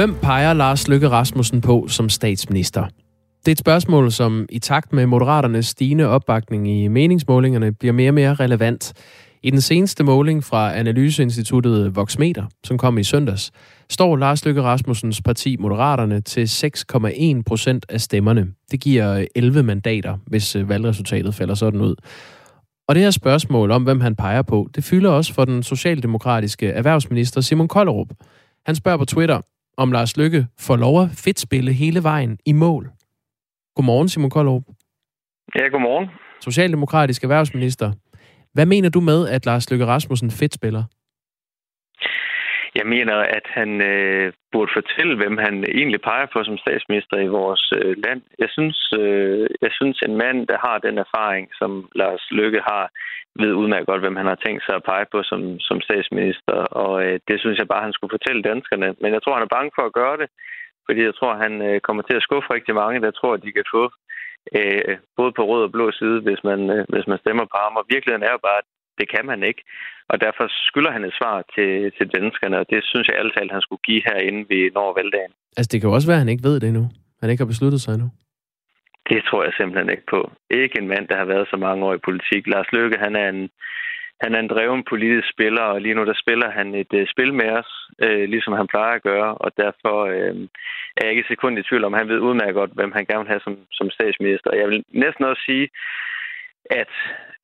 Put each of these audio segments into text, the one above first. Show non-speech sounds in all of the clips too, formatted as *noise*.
Hvem peger Lars Løkke Rasmussen på som statsminister? Det er et spørgsmål, som i takt med Moderaternes stigende opbakning i meningsmålingerne bliver mere og mere relevant. I den seneste måling fra Analyseinstituttet Voxmeter, som kom i søndags, står Lars Løkke Rasmussens parti Moderaterne til 6,1 procent af stemmerne. Det giver 11 mandater, hvis øh, valgresultatet falder sådan ud. Og det her spørgsmål om, hvem han peger på, det fylder også for den socialdemokratiske erhvervsminister Simon Kollerup. Han spørger på Twitter, om Lars Lykke får lov at fedtspille hele vejen i mål. Godmorgen, Simon Kollerup. Ja, godmorgen. Socialdemokratisk erhvervsminister. Hvad mener du med, at Lars Løkke Rasmussen fedt spiller? Jeg mener, at han øh, burde fortælle, hvem han egentlig peger på som statsminister i vores øh, land. Jeg synes, øh, jeg synes, en mand, der har den erfaring, som Lars Løkke har, ved udmærket godt, hvem han har tænkt sig at pege på som, som statsminister. Og øh, det synes jeg bare, han skulle fortælle danskerne. Men jeg tror, han er bange for at gøre det, fordi jeg tror, han øh, kommer til at skuffe rigtig mange, der tror, at de kan få øh, både på rød og blå side, hvis man, øh, hvis man stemmer på ham. Og virkeligheden er jo bare, at det kan man ikke. Og derfor skylder han et svar til, til danskerne, og det synes jeg altid, han skulle give herinde ved vi når valgdagen. Altså, det kan jo også være, at han ikke ved det endnu. Han ikke har besluttet sig endnu. Det tror jeg simpelthen ikke på. Ikke en mand, der har været så mange år i politik. Lars Løkke, han er en, han er en dreven politisk spiller, og lige nu der spiller han et uh, spil med os, uh, ligesom han plejer at gøre, og derfor uh, er jeg ikke et sekund i tvivl om, han ved udmærket godt, hvem han gerne vil have som, som statsminister. Jeg vil næsten også sige, at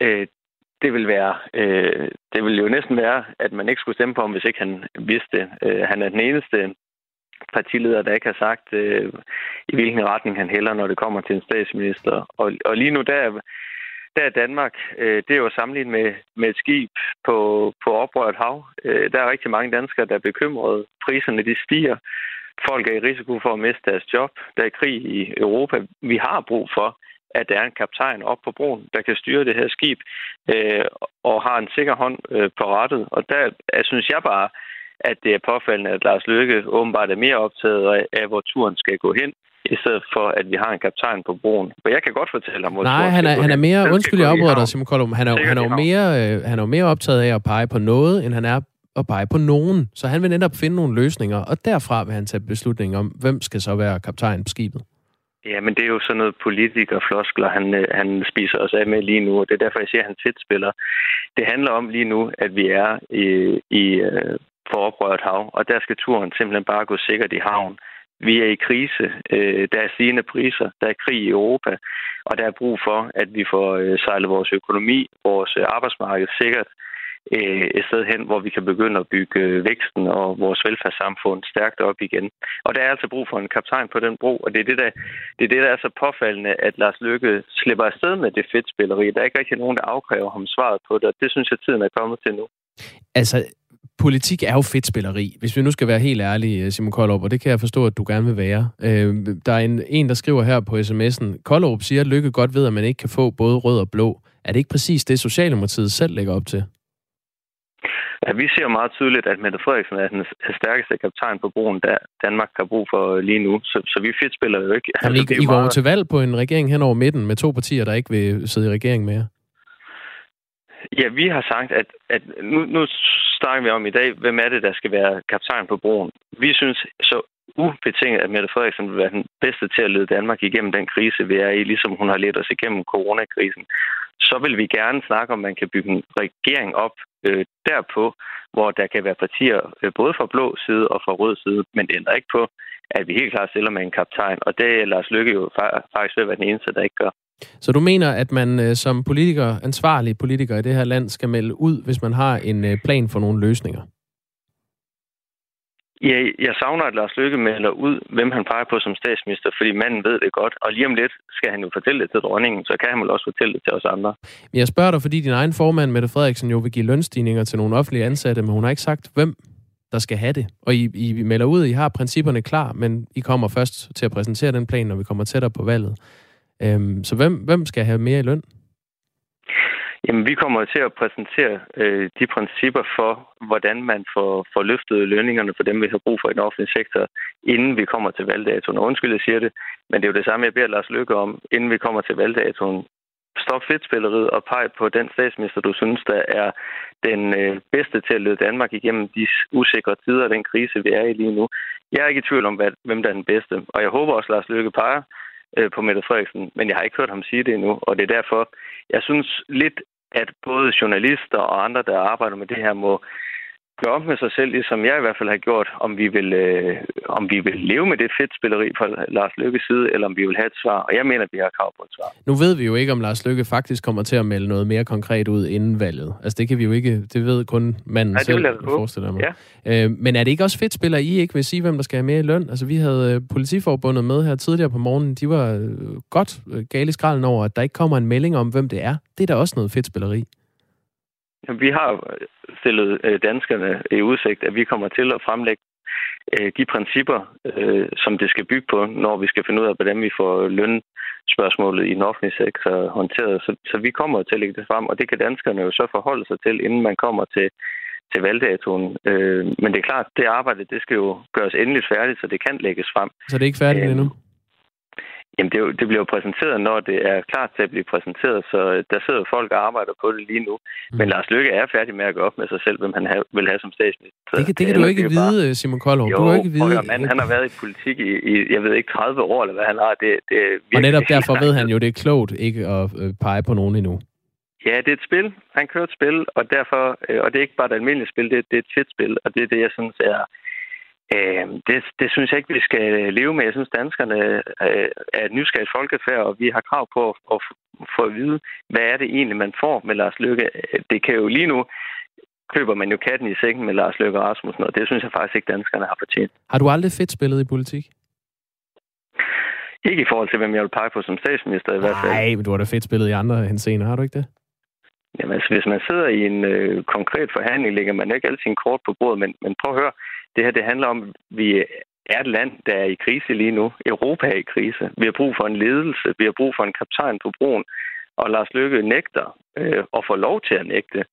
uh, det vil være, uh, det vil jo næsten være, at man ikke skulle stemme på ham, hvis ikke han vidste det. Uh, han er den eneste partileder, der ikke har sagt, øh, i hvilken retning han hælder, når det kommer til en statsminister. Og, og lige nu der der er Danmark, øh, det er jo sammenlignet med, med et skib på, på oprørt hav. Øh, der er rigtig mange danskere, der er bekymrede. Priserne de stiger. Folk er i risiko for at miste deres job. Der er krig i Europa. Vi har brug for, at der er en kaptajn op på broen, der kan styre det her skib øh, og har en sikker hånd øh, på rettet. Og der jeg synes jeg bare, at det er påfaldende, at Lars Løkke åbenbart er mere optaget af, hvor turen skal gå hen, i stedet for, at vi har en kaptajn på broen. For jeg kan godt fortælle ham, hvor Nej, han er, han er mere, undskyld, jeg afbryder dig, Simon Koldum, han er, han er jo mere, øh, han er jo mere optaget af at pege på noget, end han er at pege på nogen. Så han vil netop finde nogle løsninger, og derfra vil han tage beslutning om, hvem skal så være kaptajn på skibet. Ja, men det er jo sådan noget politikerfloskler, han, øh, han spiser os af med lige nu, og det er derfor, jeg siger, at han tit spiller. Det handler om lige nu, at vi er i, i øh, for oprørt hav, og der skal turen simpelthen bare gå sikkert i havn. Vi er i krise. Øh, der er stigende priser. Der er krig i Europa. Og der er brug for, at vi får øh, sejlet vores økonomi, vores øh, arbejdsmarked sikkert øh, et sted hen, hvor vi kan begynde at bygge øh, væksten og vores velfærdssamfund stærkt op igen. Og der er altså brug for en kaptajn på den bro, og det er det, der, det er, det, der er så påfaldende, at Lars Lykke slipper afsted med det fedtspilleri. Der er ikke rigtig nogen, der afkræver ham svaret på det, og det synes jeg, tiden er kommet til nu. Altså, politik er jo fedtspilleri, hvis vi nu skal være helt ærlige, Simon Koldrup, og det kan jeg forstå, at du gerne vil være. Øh, der er en, en, der skriver her på sms'en, Koldrup siger, at Lykke godt ved, at man ikke kan få både rød og blå. Er det ikke præcis det, Socialdemokratiet selv lægger op til? Ja, vi ser meget tydeligt, at Mette Frederiksen er den stærkeste kaptajn på broen, der Danmark har brug for lige nu. Så, så vi fedtspiller jo ikke. Jamen, altså, I, I går meget... til valg på en regering hen over midten med to partier, der ikke vil sidde i regering mere. Ja, vi har sagt, at, at nu, nu snakker vi om i dag, hvem er det, der skal være kaptajn på broen. Vi synes så ubetinget, at Mette Frederiksen vil være den bedste til at lede Danmark igennem den krise, vi er i, ligesom hun har ledt os igennem coronakrisen. Så vil vi gerne snakke om, man kan bygge en regering op øh, derpå, hvor der kan være partier øh, både fra blå side og fra rød side, men det ændrer ikke på, at vi helt klart stiller med en kaptajn, og det er Lars Lykke jo faktisk ved at være den eneste, der ikke gør. Så du mener, at man øh, som politiker, ansvarlig politiker i det her land, skal melde ud, hvis man har en øh, plan for nogle løsninger? Ja, jeg savner, at Lars Løkke melder ud, hvem han peger på som statsminister, fordi manden ved det godt. Og lige om lidt skal han jo fortælle det til dronningen, så kan han vel også fortælle det til os andre. Men jeg spørger dig, fordi din egen formand, Mette Frederiksen, jo vil give lønstigninger til nogle offentlige ansatte, men hun har ikke sagt, hvem der skal have det. Og I, I melder ud, at I har principperne klar, men I kommer først til at præsentere den plan, når vi kommer tættere på valget. Øhm, så hvem, hvem skal have mere i løn? Jamen, vi kommer til at præsentere øh, de principper for, hvordan man får, får løftet lønningerne for dem, vi har brug for i den offentlige sektor, inden vi kommer til valgdatoen. Og undskyld, jeg siger det, men det er jo det samme, jeg beder Lars Lykke om. Inden vi kommer til valgdatoen, stop fedtspilleriet og pege på den statsminister, du synes, der er den øh, bedste til at lede Danmark igennem de usikre tider den krise, vi er i lige nu. Jeg er ikke i tvivl om, hvad, hvem der er den bedste, og jeg håber også, Lars Løkke peger øh, på Mette Frederiksen, men jeg har ikke hørt ham sige det endnu, og det er derfor, jeg synes lidt, at både journalister og andre, der arbejder med det her, må gøre op med sig selv, ligesom jeg i hvert fald har gjort, om vi vil, øh, om vi vil leve med det fedtspilleri fra Lars Lykkes side, eller om vi vil have et svar. Og jeg mener, at vi har krav på et svar. Nu ved vi jo ikke, om Lars Lykke faktisk kommer til at melde noget mere konkret ud inden valget. Altså det kan vi jo ikke, det ved kun manden Nej, selv, det forestiller mig. Ja. Øh, men er det ikke også fedtspiller, I ikke vil sige, hvem der skal have mere i løn? Altså vi havde øh, politiforbundet med her tidligere på morgenen. De var øh, godt øh, gale i skralden over, at der ikke kommer en melding om, hvem det er. Det er da også noget fedtspilleri. Vi har stillet øh, danskerne i udsigt, at vi kommer til at fremlægge øh, de principper, øh, som det skal bygge på, når vi skal finde ud af, hvordan vi får lønspørgsmålet i den offentlige sektor håndteret. Så, så vi kommer til at lægge det frem, og det kan danskerne jo så forholde sig til, inden man kommer til, til valgdatoen. Men det er klart, det arbejde, det skal jo gøres endeligt færdigt, så det kan lægges frem. Så det er ikke færdigt øh, endnu? Jamen, det, det bliver præsenteret, når det er klart til at blive præsenteret, så der sidder folk og arbejder på det lige nu. Mm. Men Lars Løkke er færdig med at gå op med sig selv, hvem han have, vil have som statsminister. Det kan, det kan du ikke vide, bare... Simon Koldov. Jo, du ikke vide. Jo, man, han har været i politik i, i, jeg ved ikke, 30 år, eller hvad han har. Det, det og netop derfor ved han jo, det er klogt ikke at øh, pege på nogen endnu. Ja, det er et spil. Han kører et spil, og derfor, øh, og det er ikke bare et almindeligt spil, det, det er et fedt spil, og det er det, jeg synes er Øh, det, det synes jeg ikke, vi skal leve med. Jeg synes, danskerne øh, er et nysgerrigt folkefærd, og vi har krav på at, at få at vide, hvad er det egentlig, man får med Lars Løkke. Det kan jo lige nu køber man jo katten i sækken med Lars Løkke Rasmussen, og det synes jeg faktisk ikke, danskerne har fortjent. Har du aldrig fedt spillet i politik? Ikke i forhold til, hvem jeg vil pege på som statsminister i hvert fald. Nej, men du har da fedt spillet i andre henseender, har du ikke det? Jamen altså, hvis man sidder i en øh, konkret forhandling, lægger man ikke altid en kort på bordet, men, men prøv at høre, det her det handler om, at vi er et land, der er i krise lige nu. Europa er i krise. Vi har brug for en ledelse. Vi har brug for en kaptajn på broen. Og Lars Løkke nægter øh, og får lov til at nægte,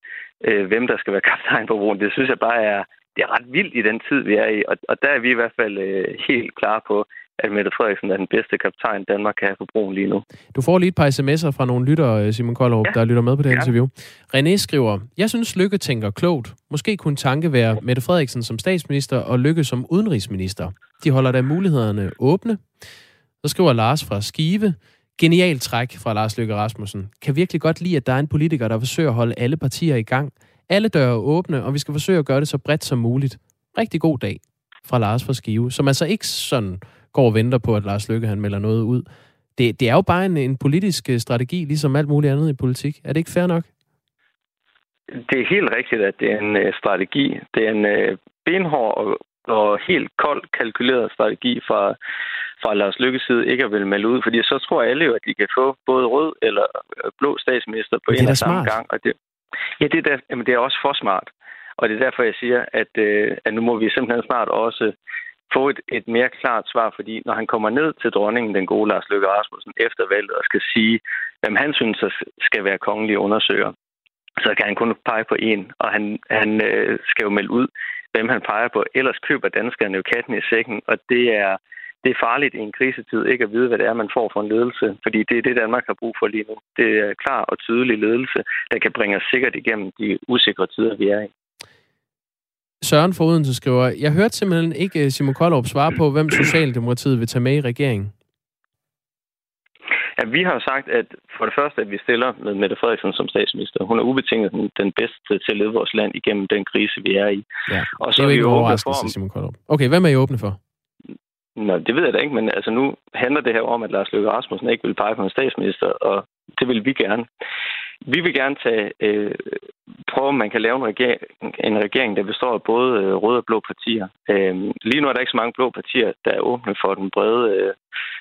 øh, hvem der skal være *laughs* kaptajn på broen. Det synes jeg bare er, det er ret vildt i den tid, vi er i. Og, og der er vi i hvert fald øh, helt klar på, at Mette Frederiksen er den bedste kaptajn, Danmark kan have på broen lige nu. Du får lige et par sms'er fra nogle lyttere, Simon Koldrup, ja. der lytter med på det ja. interview. René skriver, jeg synes Lykke tænker klogt. Måske kunne tanke være Mette Frederiksen som statsminister og Lykke som udenrigsminister. De holder da mulighederne åbne. Så skriver Lars fra Skive, genial træk fra Lars Løkke Rasmussen. Kan virkelig godt lide, at der er en politiker, der forsøger at holde alle partier i gang. Alle døre er åbne, og vi skal forsøge at gøre det så bredt som muligt. Rigtig god dag fra Lars fra Skive, som altså ikke sådan går og venter på, at Lars Løkke han melder noget ud. Det, det er jo bare en, en politisk øh, strategi, ligesom alt muligt andet i politik. Er det ikke fair nok? Det er helt rigtigt, at det er en uh, strategi. Det er en uh, benhård og, og helt kold kalkuleret strategi fra, fra Lars Lykkes side ikke at vil melde ud, fordi så tror alle jo, at de kan få både rød eller blå statsminister på en og samme gang. Og det, ja, det er, der, jamen, det er også for smart. Og det er derfor, jeg siger, at, uh, at nu må vi simpelthen snart også få et, et mere klart svar, fordi når han kommer ned til dronningen, den gode Lars Løkke Rasmussen, efter valget og skal sige, hvem han synes skal være kongelige undersøger, så kan han kun pege på en, og han, han øh, skal jo melde ud, hvem han peger på. Ellers køber danskerne jo katten i sækken, og det er, det er farligt i en krisetid ikke at vide, hvad det er, man får for en ledelse. Fordi det er det, Danmark har brug for lige nu. Det er klar og tydelig ledelse, der kan bringe os sikkert igennem de usikre tider, vi er i. Søren for Odense skriver, jeg hørte simpelthen ikke Simon Koldrup svare på, hvem Socialdemokratiet vil tage med i regeringen. Ja, vi har sagt, at for det første, at vi stiller med Mette Frederiksen som statsminister. Hun er ubetinget den bedste til at lede vores land igennem den krise, vi er i. Ja, og så det er jo ikke overraskelse, Simon Koldrup. Okay, hvem er I åbne for? Nå, det ved jeg da ikke, men altså nu handler det her om, at Lars Løkke Rasmussen ikke vil pege på en statsminister, og det vil vi gerne. Vi vil gerne tage, øh, prøve, om man kan lave en regering, en regering, der består af både øh, røde og blå partier. Øh, lige nu er der ikke så mange blå partier, der er åbne for den brede, øh,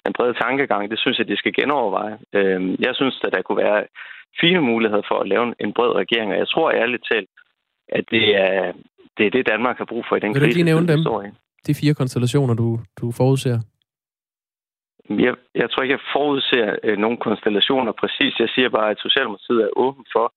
den brede tankegang. Det synes jeg, de skal genoverveje. Øh, jeg synes, at der kunne være fine muligheder for at lave en bred regering, og jeg tror ærligt talt, at det er, det er det, Danmark har brug for i den krise, Vil du lige nævne dem? De fire konstellationer, du, du forudser? Jeg, jeg tror ikke, jeg forudser øh, nogle konstellationer præcis. Jeg siger bare, at Socialdemokratiet er åben for,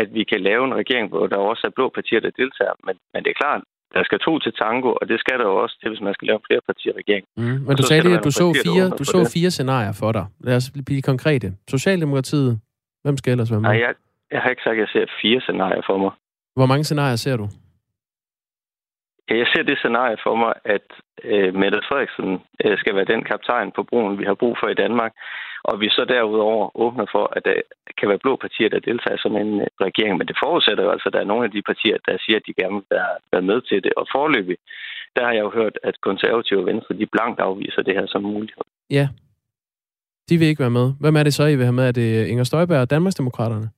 at vi kan lave en regering, hvor der også er blå partier, der deltager. Men, men det er klart, der skal to til tango, og det skal der jo også til, hvis man skal lave flere partier regering. Mm, men du sagde lige, at du så, fire, du så fire scenarier for dig. Lad os blive konkrete. Socialdemokratiet, Hvem skal ellers være med? Nej, jeg, jeg har ikke sagt, at jeg ser fire scenarier for mig. Hvor mange scenarier ser du? Jeg ser det scenarie for mig, at øh, Mette Frederiksen øh, skal være den kaptajn på broen, vi har brug for i Danmark. Og vi så derudover åbner for, at der kan være blå partier, der deltager som en øh, regering. Men det forudsætter jo altså, at der er nogle af de partier, der siger, at de gerne vil være, være med til det. Og forløbig, der har jeg jo hørt, at konservative og venstre, de blankt afviser det her som mulighed. Ja. De vil ikke være med. Hvem er det så, I vil have med? Er det Inger Støjberg og Danmarksdemokraterne?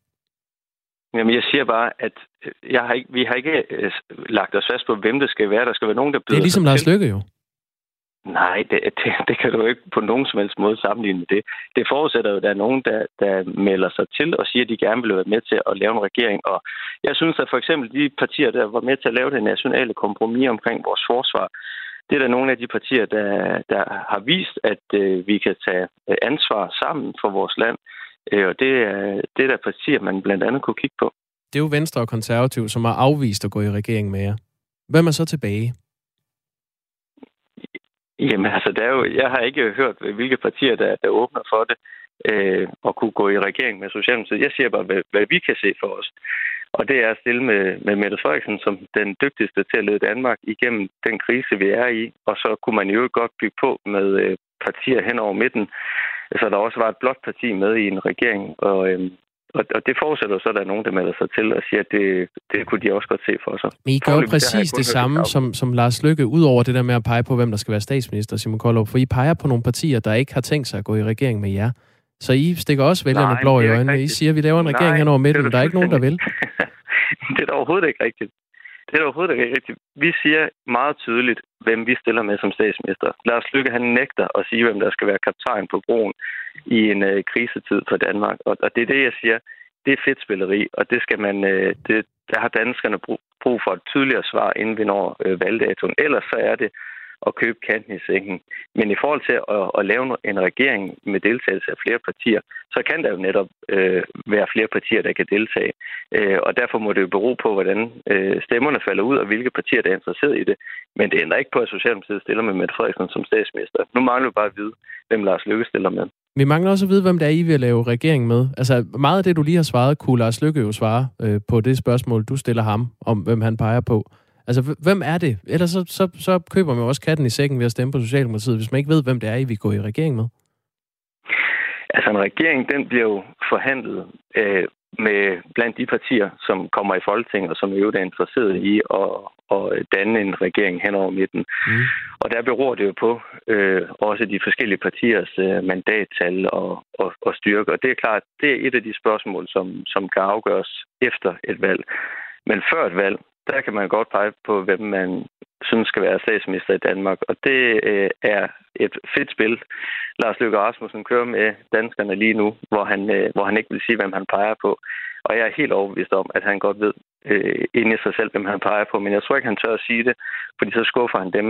Jamen, jeg siger bare, at øh, jeg har ikke, vi har ikke øh, lagt os fast på, hvem det skal være. Der skal være nogen, der Det er ligesom Lars Løkke jo. Nej, det, det, det kan du ikke på nogen som helst måde sammenligne med det. Det forudsætter jo, at der er nogen, der, der melder sig til og siger, at de gerne vil være med til at lave en regering. Og jeg synes, at for eksempel de partier, der var med til at lave det nationale kompromis omkring vores forsvar, det er der nogle af de partier, der, der har vist, at øh, vi kan tage øh, ansvar sammen for vores land. Øh, og det er, det er der partier, man blandt andet kunne kigge på. Det er jo Venstre og Konservativ, som har afvist at gå i regering med jer. Hvem er så tilbage? Jamen altså, der er jo, jeg har ikke hørt, hvilke partier, der, der åbner for det, øh, og kunne gå i regering med Socialdemokratiet. Jeg siger bare, hvad, hvad vi kan se for os. Og det er at stille med, med Mette Frederiksen som den dygtigste til at lede Danmark igennem den krise, vi er i. Og så kunne man jo godt bygge på med øh, partier hen over midten, så der også var et blot parti med i en regering. Og, øh, og, og det forudsætter så, at der er nogen, der melder sig til og siger, at det, det kunne de også godt se for sig. Men I gør jo præcis det samme som, som Lars Lykke, ud over det der med at pege på, hvem der skal være statsminister, Simon Koldrup, for I peger på nogle partier, der ikke har tænkt sig at gå i regering med jer. Så I stikker også vælgerne Nej, blå i øjnene. I siger, at vi laver en regering hen over midten, men der er ikke nogen, der vil. *laughs* det er da overhovedet ikke rigtigt. Det er der overhovedet ikke rigtigt. Vi siger meget tydeligt, hvem vi stiller med som statsminister. Lars Lykke, han nægter at sige, hvem der skal være kaptajn på broen i en øh, krisetid for Danmark. Og, og det er det, jeg siger. Det er fedt spilleri, og det skal man, øh, det, der har danskerne brug, brug for et tydeligere svar, inden vi når øh, valgdatoen. Ellers så er det at købe kanten i sengen. Men i forhold til at, at lave en regering med deltagelse af flere partier, så kan der jo netop øh, være flere partier, der kan deltage. Øh, og derfor må det jo bero på, hvordan øh, stemmerne falder ud, og hvilke partier, der er interesseret i det. Men det ændrer ikke på, at Socialdemokratiet stiller med Mette Frederiksen som statsminister. Nu mangler vi bare at vide, hvem Lars Løkke stiller med. Vi mangler også at vide, hvem det er, I vil lave regering med. Altså, meget af det, du lige har svaret, kunne Lars Løkke jo svare øh, på det spørgsmål, du stiller ham, om hvem han peger på. Altså, hvem er det? Ellers så, så, så køber man også katten i sækken ved at stemme på Socialdemokratiet, hvis man ikke ved, hvem det er, I vil gå i regering med. Altså, en regering, den bliver jo forhandlet øh, med blandt de partier, som kommer i Folketinget, og som i øvrigt er interesseret i at, at danne en regering hen over midten. Mm. Og der beror det jo på øh, også de forskellige partiers øh, mandattal og, og, og styrke. Og det er klart, det er et af de spørgsmål, som, som kan afgøres efter et valg. Men før et valg, der kan man godt pege på, hvem man synes skal være statsminister i Danmark. Og det øh, er et fedt spil, Lars Løkke Rasmussen kører med danskerne lige nu, hvor han, øh, hvor han ikke vil sige, hvem han peger på. Og jeg er helt overbevist om, at han godt ved øh, inde i sig selv, hvem han peger på. Men jeg tror ikke, han tør at sige det, fordi så skuffer han dem,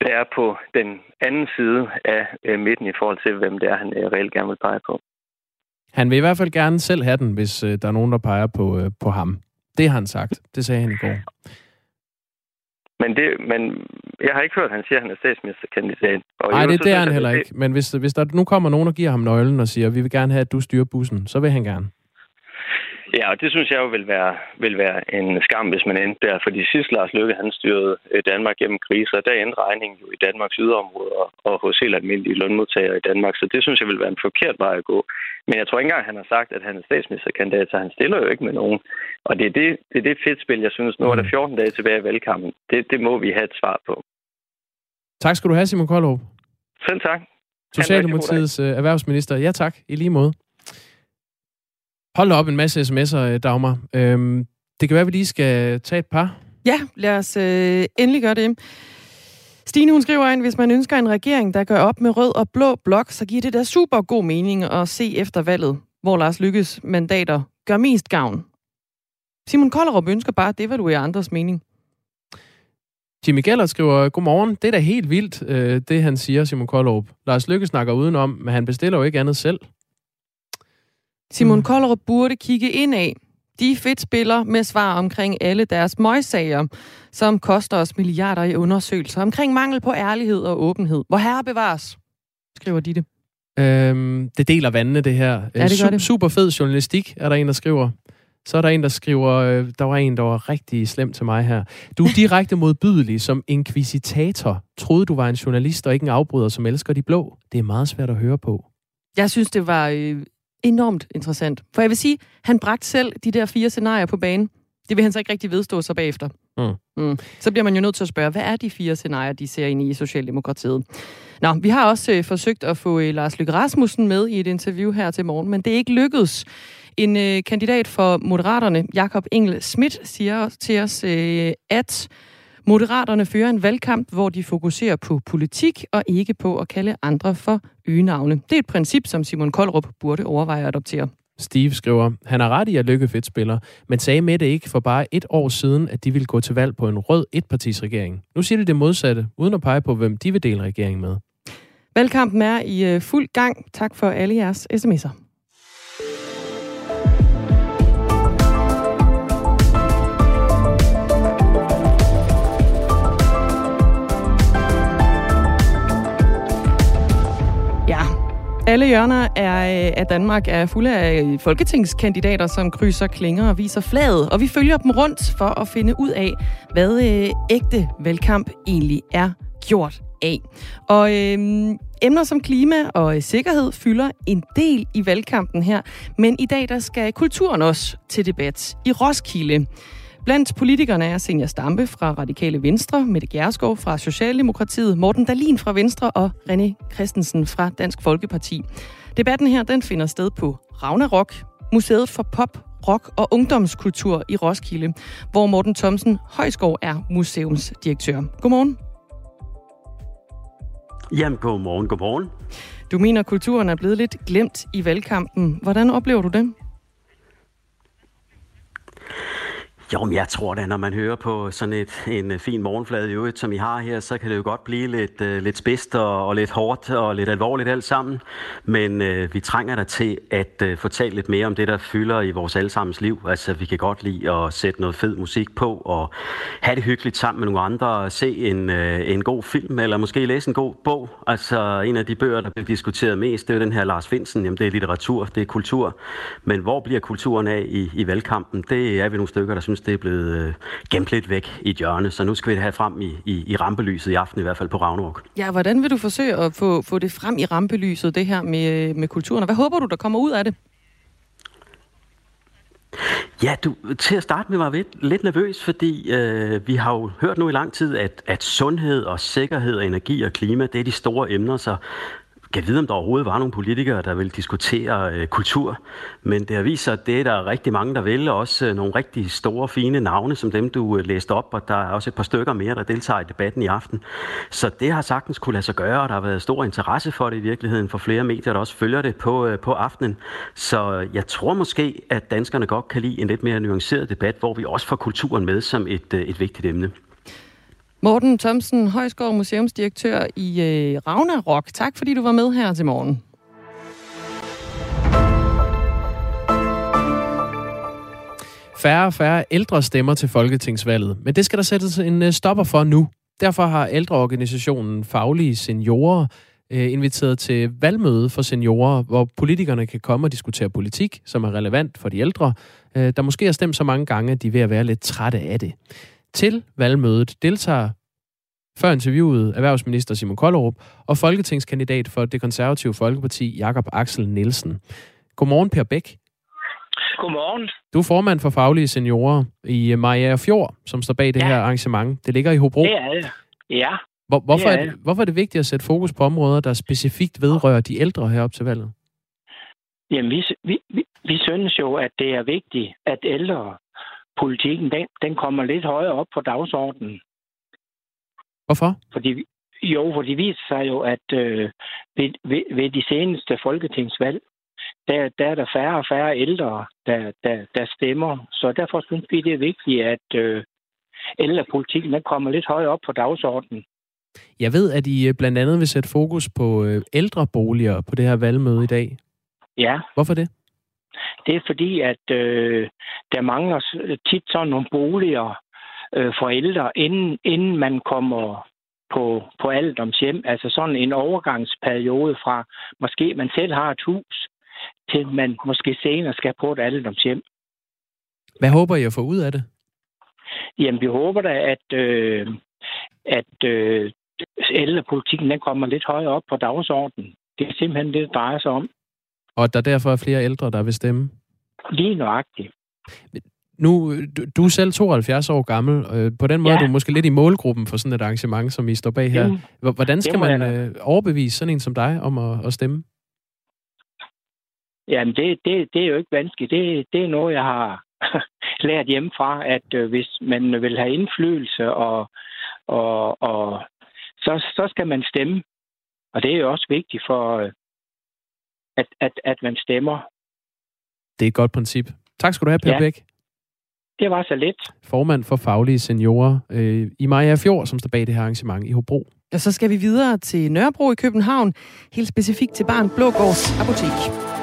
der er på den anden side af øh, midten i forhold til, hvem det er, han øh, reelt gerne vil pege på. Han vil i hvert fald gerne selv have den, hvis øh, der er nogen, der peger på, øh, på ham. Det har han sagt. Det sagde han i går. Men, det, men jeg har ikke hørt, at han siger, at han er statsministerkandidat. Nej, det, det er han heller ikke. Men hvis, hvis der nu kommer nogen og giver ham nøglen og siger, at vi vil gerne have, at du styrer bussen, så vil han gerne. Ja, og det synes jeg jo vil være, vil være en skam, hvis man endte der. Fordi sidst Lars Løkke, han styrede øh, Danmark gennem kriser, der endte regningen jo i Danmarks yderområder og hos helt almindelige lønmodtagere i Danmark. Så det synes jeg vil være en forkert vej at gå. Men jeg tror ikke engang, han har sagt, at han er statsministerkandidat, så han stiller jo ikke med nogen. Og det er det, det, er det fedt spil, jeg synes. Nu er der 14 mm. dage tilbage i valgkampen. Det, det må vi have et svar på. Tak skal du have, Simon Koldrup. Selv tak. Socialdemokratiets øh, erhvervsminister. Ja tak, i lige måde. Hold op en masse sms'er, øh, Dagmar. Øhm, det kan være, at vi lige skal tage et par. Ja, lad os øh, endelig gøre det. Stine, hun skriver ind, hvis man ønsker en regering, der gør op med rød og blå blok, så giver det da super god mening at se efter valget, hvor Lars Lykkes mandater gør mest gavn. Simon Kollerup ønsker bare at devaluere andres mening. Jimmy Geller skriver, godmorgen, det er da helt vildt, øh, det han siger, Simon Kollerup. Lars Lykke snakker udenom, men han bestiller jo ikke andet selv. Simon mm. Kollerup burde kigge ind af. De fedt spiller med svar omkring alle deres møgssager, som koster os milliarder i undersøgelser omkring mangel på ærlighed og åbenhed. Hvor herre bevares, skriver de det. Øhm, det deler vandene, det her. Ja, det gør det. Super fed journalistik, er der en, der skriver. Så er der en, der skriver, øh, der var en, der var rigtig slem til mig her. Du er direkte modbydelig som inkvisitator. Troede, du var en journalist og ikke en afbryder, som elsker de blå. Det er meget svært at høre på. Jeg synes, det var øh, enormt interessant. For jeg vil sige, han bragte selv de der fire scenarier på banen. Det vil han så ikke rigtig vedstå sig bagefter. Mm. Mm. Så bliver man jo nødt til at spørge, hvad er de fire scenarier, de ser ind i Socialdemokratiet? Nå, vi har også øh, forsøgt at få øh, Lars Løkke Rasmussen med i et interview her til morgen, men det er ikke lykkedes. En øh, kandidat for Moderaterne, Jakob Engel Schmidt, siger til os, øh, at Moderaterne fører en valgkamp, hvor de fokuserer på politik og ikke på at kalde andre for øgenavne. Det er et princip, som Simon Koldrup burde overveje at adoptere. Steve skriver, han har ret i, at Lykke fedt spiller, men sagde med det ikke for bare et år siden, at de ville gå til valg på en rød etpartis regering. Nu siger de det modsatte, uden at pege på, hvem de vil dele regering med. Valgkampen er i øh, fuld gang. Tak for alle jeres sms'er. Alle hjørner er, øh, af Danmark er fulde af folketingskandidater, som krydser klinger og viser flaget. Og vi følger dem rundt for at finde ud af, hvad øh, ægte valgkamp egentlig er gjort af. Og øhm, emner som klima og øh, sikkerhed fylder en del i valgkampen her. Men i dag der skal kulturen også til debat i Roskilde. Blandt politikerne er Senior Stampe fra Radikale Venstre, Mette Gjerskov fra Socialdemokratiet, Morten Dalin fra Venstre og René Christensen fra Dansk Folkeparti. Debatten her den finder sted på Ragnarok, Museet for Pop, Rock og Ungdomskultur i Roskilde, hvor Morten Thomsen Højskov er museumsdirektør. Godmorgen. Jamen, godmorgen, godmorgen. Du mener, at kulturen er blevet lidt glemt i valgkampen. Hvordan oplever du det? Jo, men jeg tror da, når man hører på sådan et, en øh, fin morgenflade i øvrigt, som I har her, så kan det jo godt blive lidt, uh, lidt spidst og, og lidt hårdt og lidt alvorligt alt sammen. Men uh, vi trænger der til at uh, fortælle lidt mere om det, der fylder i vores allesammens liv. Altså, vi kan godt lide at sætte noget fed musik på og have det hyggeligt sammen med nogle andre og se en, uh, en god film eller måske læse en god bog. Altså, en af de bøger, der bliver diskuteret mest, det er jo den her Lars Finsen. Jamen, det er litteratur, det er kultur. Men hvor bliver kulturen af i, i valgkampen? Det er vi nogle stykker, der synes, det er blevet øh, gemt lidt væk i et hjørne, så nu skal vi det have frem i, i, i rampelyset i aften, i hvert fald på Ragnarok. Ja, hvordan vil du forsøge at få, få det frem i rampelyset, det her med, med kulturen, og hvad håber du, der kommer ud af det? Ja, du, til at starte med var jeg lidt nervøs, fordi øh, vi har jo hørt nu i lang tid, at, at sundhed og sikkerhed og energi og klima, det er de store emner, så kan vide, om der overhovedet var nogle politikere, der ville diskutere øh, kultur. Men det har vist sig, at det er der rigtig mange, der vil. Også øh, nogle rigtig store, fine navne, som dem, du øh, læste op. Og der er også et par stykker mere, der deltager i debatten i aften. Så det har sagtens kunne lade sig gøre, og der har været stor interesse for det i virkeligheden for flere medier, der også følger det på, øh, på aftenen. Så øh, jeg tror måske, at danskerne godt kan lide en lidt mere nuanceret debat, hvor vi også får kulturen med som et, øh, et vigtigt emne. Morten Thomsen, Højskov Museumsdirektør i øh, Ragnarok. Tak fordi du var med her til morgen. Færre og færre ældre stemmer til folketingsvalget, men det skal der sættes en øh, stopper for nu. Derfor har ældreorganisationen Faglige Seniorer øh, inviteret til valgmøde for seniorer, hvor politikerne kan komme og diskutere politik, som er relevant for de ældre, øh, der måske har stemt så mange gange, at de er ved at være lidt trætte af det. Til valgmødet deltager før interviewet erhvervsminister Simon Kollerup og folketingskandidat for det konservative Folkeparti Jakob Axel Nielsen. Godmorgen, Per Bæk. Godmorgen. Du er formand for Faglige Seniorer i Maja Fjord, som står bag det ja. her arrangement. Det ligger i Hobro. Det er det. Ja. Hvor, hvorfor, det er, er det, hvorfor er det vigtigt at sætte fokus på områder, der specifikt vedrører de ældre herop til valget? Jamen, vi, vi, vi, vi synes jo, at det er vigtigt, at ældre politikken, den, den kommer lidt højere op på dagsordenen. Hvorfor? Fordi, jo, for det viser sig jo, at øh, ved, ved, ved de seneste folketingsvalg, der, der er der færre og færre ældre, der, der, der stemmer. Så derfor synes vi, det er vigtigt, at øh, ældrepolitikken den kommer lidt højere op på dagsordenen. Jeg ved, at I øh, blandt andet vil sætte fokus på øh, ældreboliger på det her valgmøde i dag. Ja. Hvorfor det? Det er fordi, at øh, der mangler tit sådan nogle boliger øh, for ældre, inden, inden man kommer på, på hjem. Altså sådan en overgangsperiode fra måske man selv har et hus, til man måske senere skal på et hjem. Hvad håber I at få ud af det? Jamen, vi håber da, at, øh, at øh, ældrepolitikken den kommer lidt højere op på dagsordenen. Det er simpelthen det, det drejer sig om. Og at der derfor er flere ældre, der vil stemme? Lige nøjagtigt. Nu, du, du er selv 72 år gammel. Øh, på den måde ja. er du måske lidt i målgruppen for sådan et arrangement, som I står bag her. Jamen, Hvordan skal man øh, overbevise sådan en som dig om at, at stemme? Jamen, det, det, det er jo ikke vanskeligt. Det, det er noget, jeg har *laughs* lært hjemmefra, at øh, hvis man vil have indflydelse, og, og, og så, så skal man stemme. Og det er jo også vigtigt for, at, at, at man stemmer. Det er et godt princip. Tak skal du have, Per ja. Bæk. Det var så lidt. Formand for Faglige Seniorer øh, i Maja Fjord, som står bag det her arrangement i Hobro. Og så skal vi videre til Nørrebro i København, helt specifikt til Barn Blågårds Apotek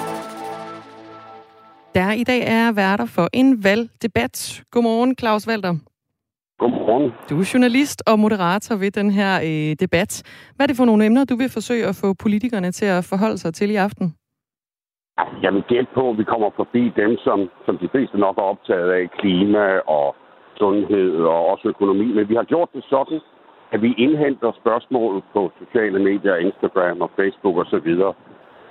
der i dag er værter for en valgdebat. Godmorgen, Claus Walter. Godmorgen. Du er journalist og moderator ved den her øh, debat. Hvad er det for nogle emner, du vil forsøge at få politikerne til at forholde sig til i aften? Jeg vil gætte på, at vi kommer forbi dem, som, som de fleste nok er optaget af, klima og sundhed og også økonomi. Men vi har gjort det sådan, at vi indhenter spørgsmål på sociale medier, Instagram og Facebook osv.,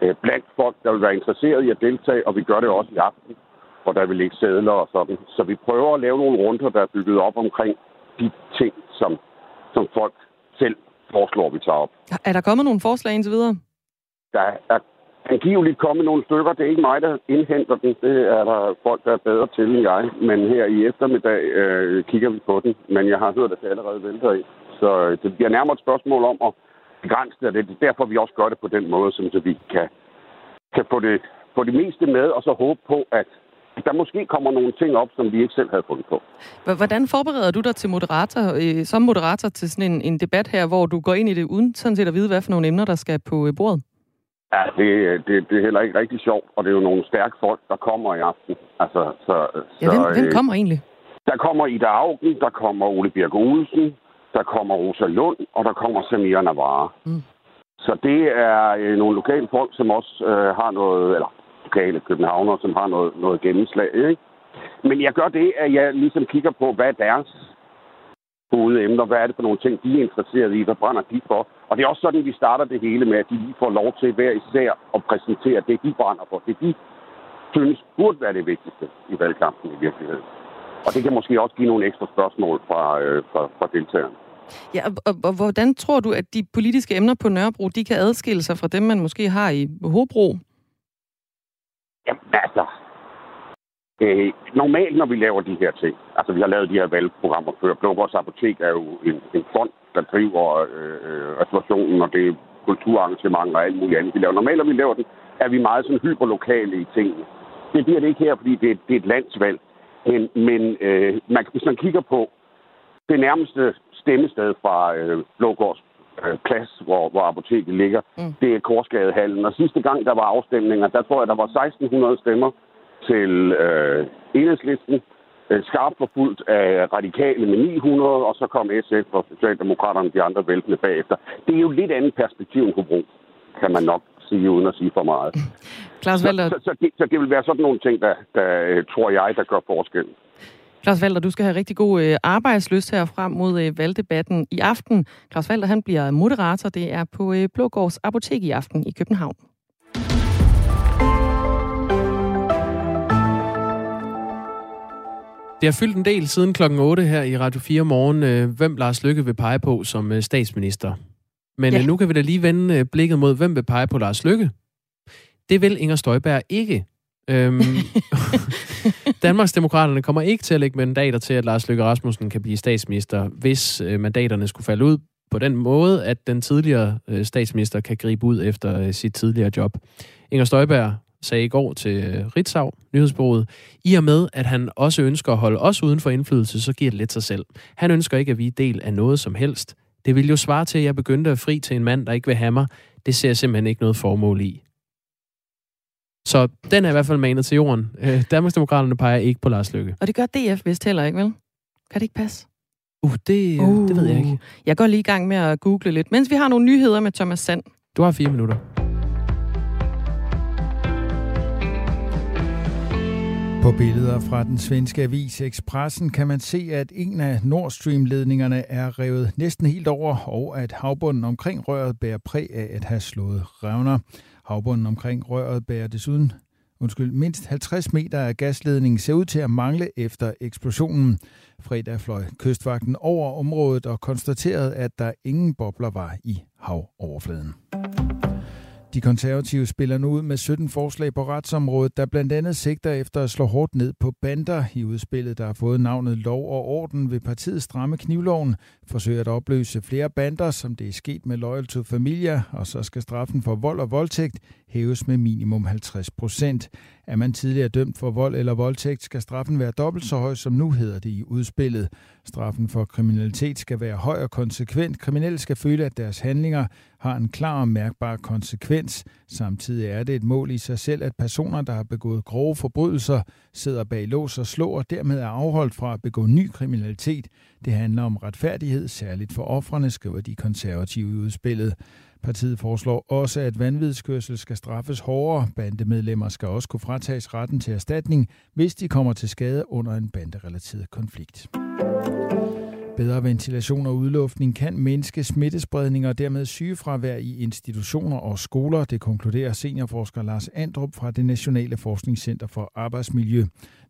øh, blandt folk, der vil være interesseret i at deltage, og vi gør det også i aften, hvor der vil ligge sædler og sådan. Så vi prøver at lave nogle runder, der er bygget op omkring de ting, som, som folk selv foreslår, vi tager op. Er der kommet nogle forslag indtil videre? Der er angiveligt kommet nogle stykker. Det er ikke mig, der indhenter den. Det er der folk, der er bedre til end jeg. Men her i eftermiddag øh, kigger vi på den. Men jeg har hørt, at det allerede vælter i. Så øh, det bliver nærmere et spørgsmål om at begrænse det. Det er derfor, vi også gør det på den måde, så vi kan, kan få, det, få det meste med, og så håbe på, at der måske kommer nogle ting op, som vi ikke selv havde fundet på. Hvordan forbereder du dig til moderator, øh, som moderator til sådan en, en debat her, hvor du går ind i det uden sådan set at vide, hvad for nogle emner, der skal på øh, bordet? Ja, det, det, det er heller ikke rigtig sjovt, og det er jo nogle stærke folk, der kommer i aften. Altså, så, ja, hvem, så, hvem øh, kommer egentlig? Der kommer Ida Augen, der kommer Ole Birk Olsen, der kommer Rosa Lund, og der kommer Samira Navarre. Mm. Så det er øh, nogle lokale folk, som også øh, har noget, eller lokale københavner, som har noget, noget gennemslag. Ikke? Men jeg gør det, at jeg ligesom kigger på, hvad er deres hovedemner, hvad er det for nogle ting, de er interesseret i, hvad brænder de for. Og det er også sådan, vi starter det hele med, at de lige får lov til hver især at præsentere det, de brænder for. Det de synes burde være det vigtigste i valgkampen i virkeligheden. Og det kan måske også give nogle ekstra spørgsmål fra, øh, fra, fra deltagerne. Ja, og, og, og hvordan tror du, at de politiske emner på Nørrebro, de kan adskille sig fra dem, man måske har i Hobro? Jamen altså, øh, normalt når vi laver de her ting, altså vi har lavet de her valgprogrammer før, Blågårds Apotek er jo en, en fond, der driver øh, restaurationen, og det er kulturarrangementer og alt muligt andet, vi laver. Normalt når vi laver den, er vi meget sådan hyperlokale i tingene. Det bliver det ikke her, fordi det, det er et landsvalg. Men, men øh, man, hvis man kigger på det nærmeste stemmested fra øh, Blågårds øh, plads, hvor, hvor apoteket ligger, mm. det er Korsgadehallen. Og sidste gang, der var afstemninger, der tror jeg, der var 1600 stemmer til øh, enhedslisten. Øh, skarpt forfulgt af radikale med 900, og så kom SF og Socialdemokraterne de andre væltende bagefter. Det er jo lidt andet perspektiv end Hobro, kan man nok sige, uden at sige for meget. *laughs* Klaus Valder... så, så, så, det, så det vil være sådan nogle ting, der, der øh, tror jeg, der gør forskel. Claus Valder, du skal have rigtig god øh, arbejdsløst her frem mod øh, valgdebatten i aften. Claus Valder, han bliver moderator. Det er på øh, Blågårds Apotek i aften i København. Det har fyldt en del siden klokken 8 her i Radio 4 morgen, øh, hvem Lars Lykke vil pege på som øh, statsminister. Men ja. Øh, nu kan vi da lige vende blikket mod, hvem vil pege på Lars Lykke. Det vil Inger Støjberg ikke. Øhm, *laughs* Danmarksdemokraterne kommer ikke til at lægge mandater til, at Lars Løkke Rasmussen kan blive statsminister, hvis mandaterne skulle falde ud på den måde, at den tidligere statsminister kan gribe ud efter sit tidligere job. Inger Støjberg sagde i går til Ritzau, nyhedsbureauet, i og med, at han også ønsker at holde os uden for indflydelse, så giver det lidt sig selv. Han ønsker ikke, at vi er del af noget som helst. Det vil jo svare til, at jeg begyndte at fri til en mand, der ikke vil have mig. Det ser jeg simpelthen ikke noget formål i. Så den er i hvert fald manet til jorden. Øh, Danmarksdemokraterne peger ikke på Lars Løkke. Og det gør DF vist heller ikke, vel? Kan det ikke passe? Uh, det, uh. det ved jeg ikke. Jeg går lige i gang med at google lidt, mens vi har nogle nyheder med Thomas Sand. Du har fire minutter. På billeder fra den svenske avis Expressen kan man se, at en af Nord Stream-ledningerne er revet næsten helt over, og at havbunden omkring røret bærer præg af at have slået revner. Havbunden omkring røret bærer desuden undskyld, mindst 50 meter af gasledningen ser ud til at mangle efter eksplosionen. Fredag fløj kystvagten over området og konstaterede, at der ingen bobler var i havoverfladen. De konservative spiller nu ud med 17 forslag på retsområdet, der blandt andet sigter efter at slå hårdt ned på bander. I udspillet, der har fået navnet Lov og Orden ved partiets stramme knivloven, forsøger at opløse flere bander, som det er sket med Loyal to Familia, og så skal straffen for vold og voldtægt hæves med minimum 50 procent. Er man tidligere dømt for vold eller voldtægt, skal straffen være dobbelt så høj, som nu hedder det i udspillet. Straffen for kriminalitet skal være høj og konsekvent. Kriminelle skal føle, at deres handlinger har en klar og mærkbar konsekvens. Samtidig er det et mål i sig selv, at personer, der har begået grove forbrydelser, sidder bag lås og slår og dermed er afholdt fra at begå ny kriminalitet. Det handler om retfærdighed, særligt for offrene, skriver de konservative i udspillet. Partiet foreslår også, at vanvidskørsel skal straffes hårdere. Bandemedlemmer skal også kunne fratages retten til erstatning, hvis de kommer til skade under en banderelateret konflikt. Bedre ventilation og udluftning kan mindske smittespredning og dermed sygefravær i institutioner og skoler, det konkluderer seniorforsker Lars Andrup fra det Nationale Forskningscenter for Arbejdsmiljø,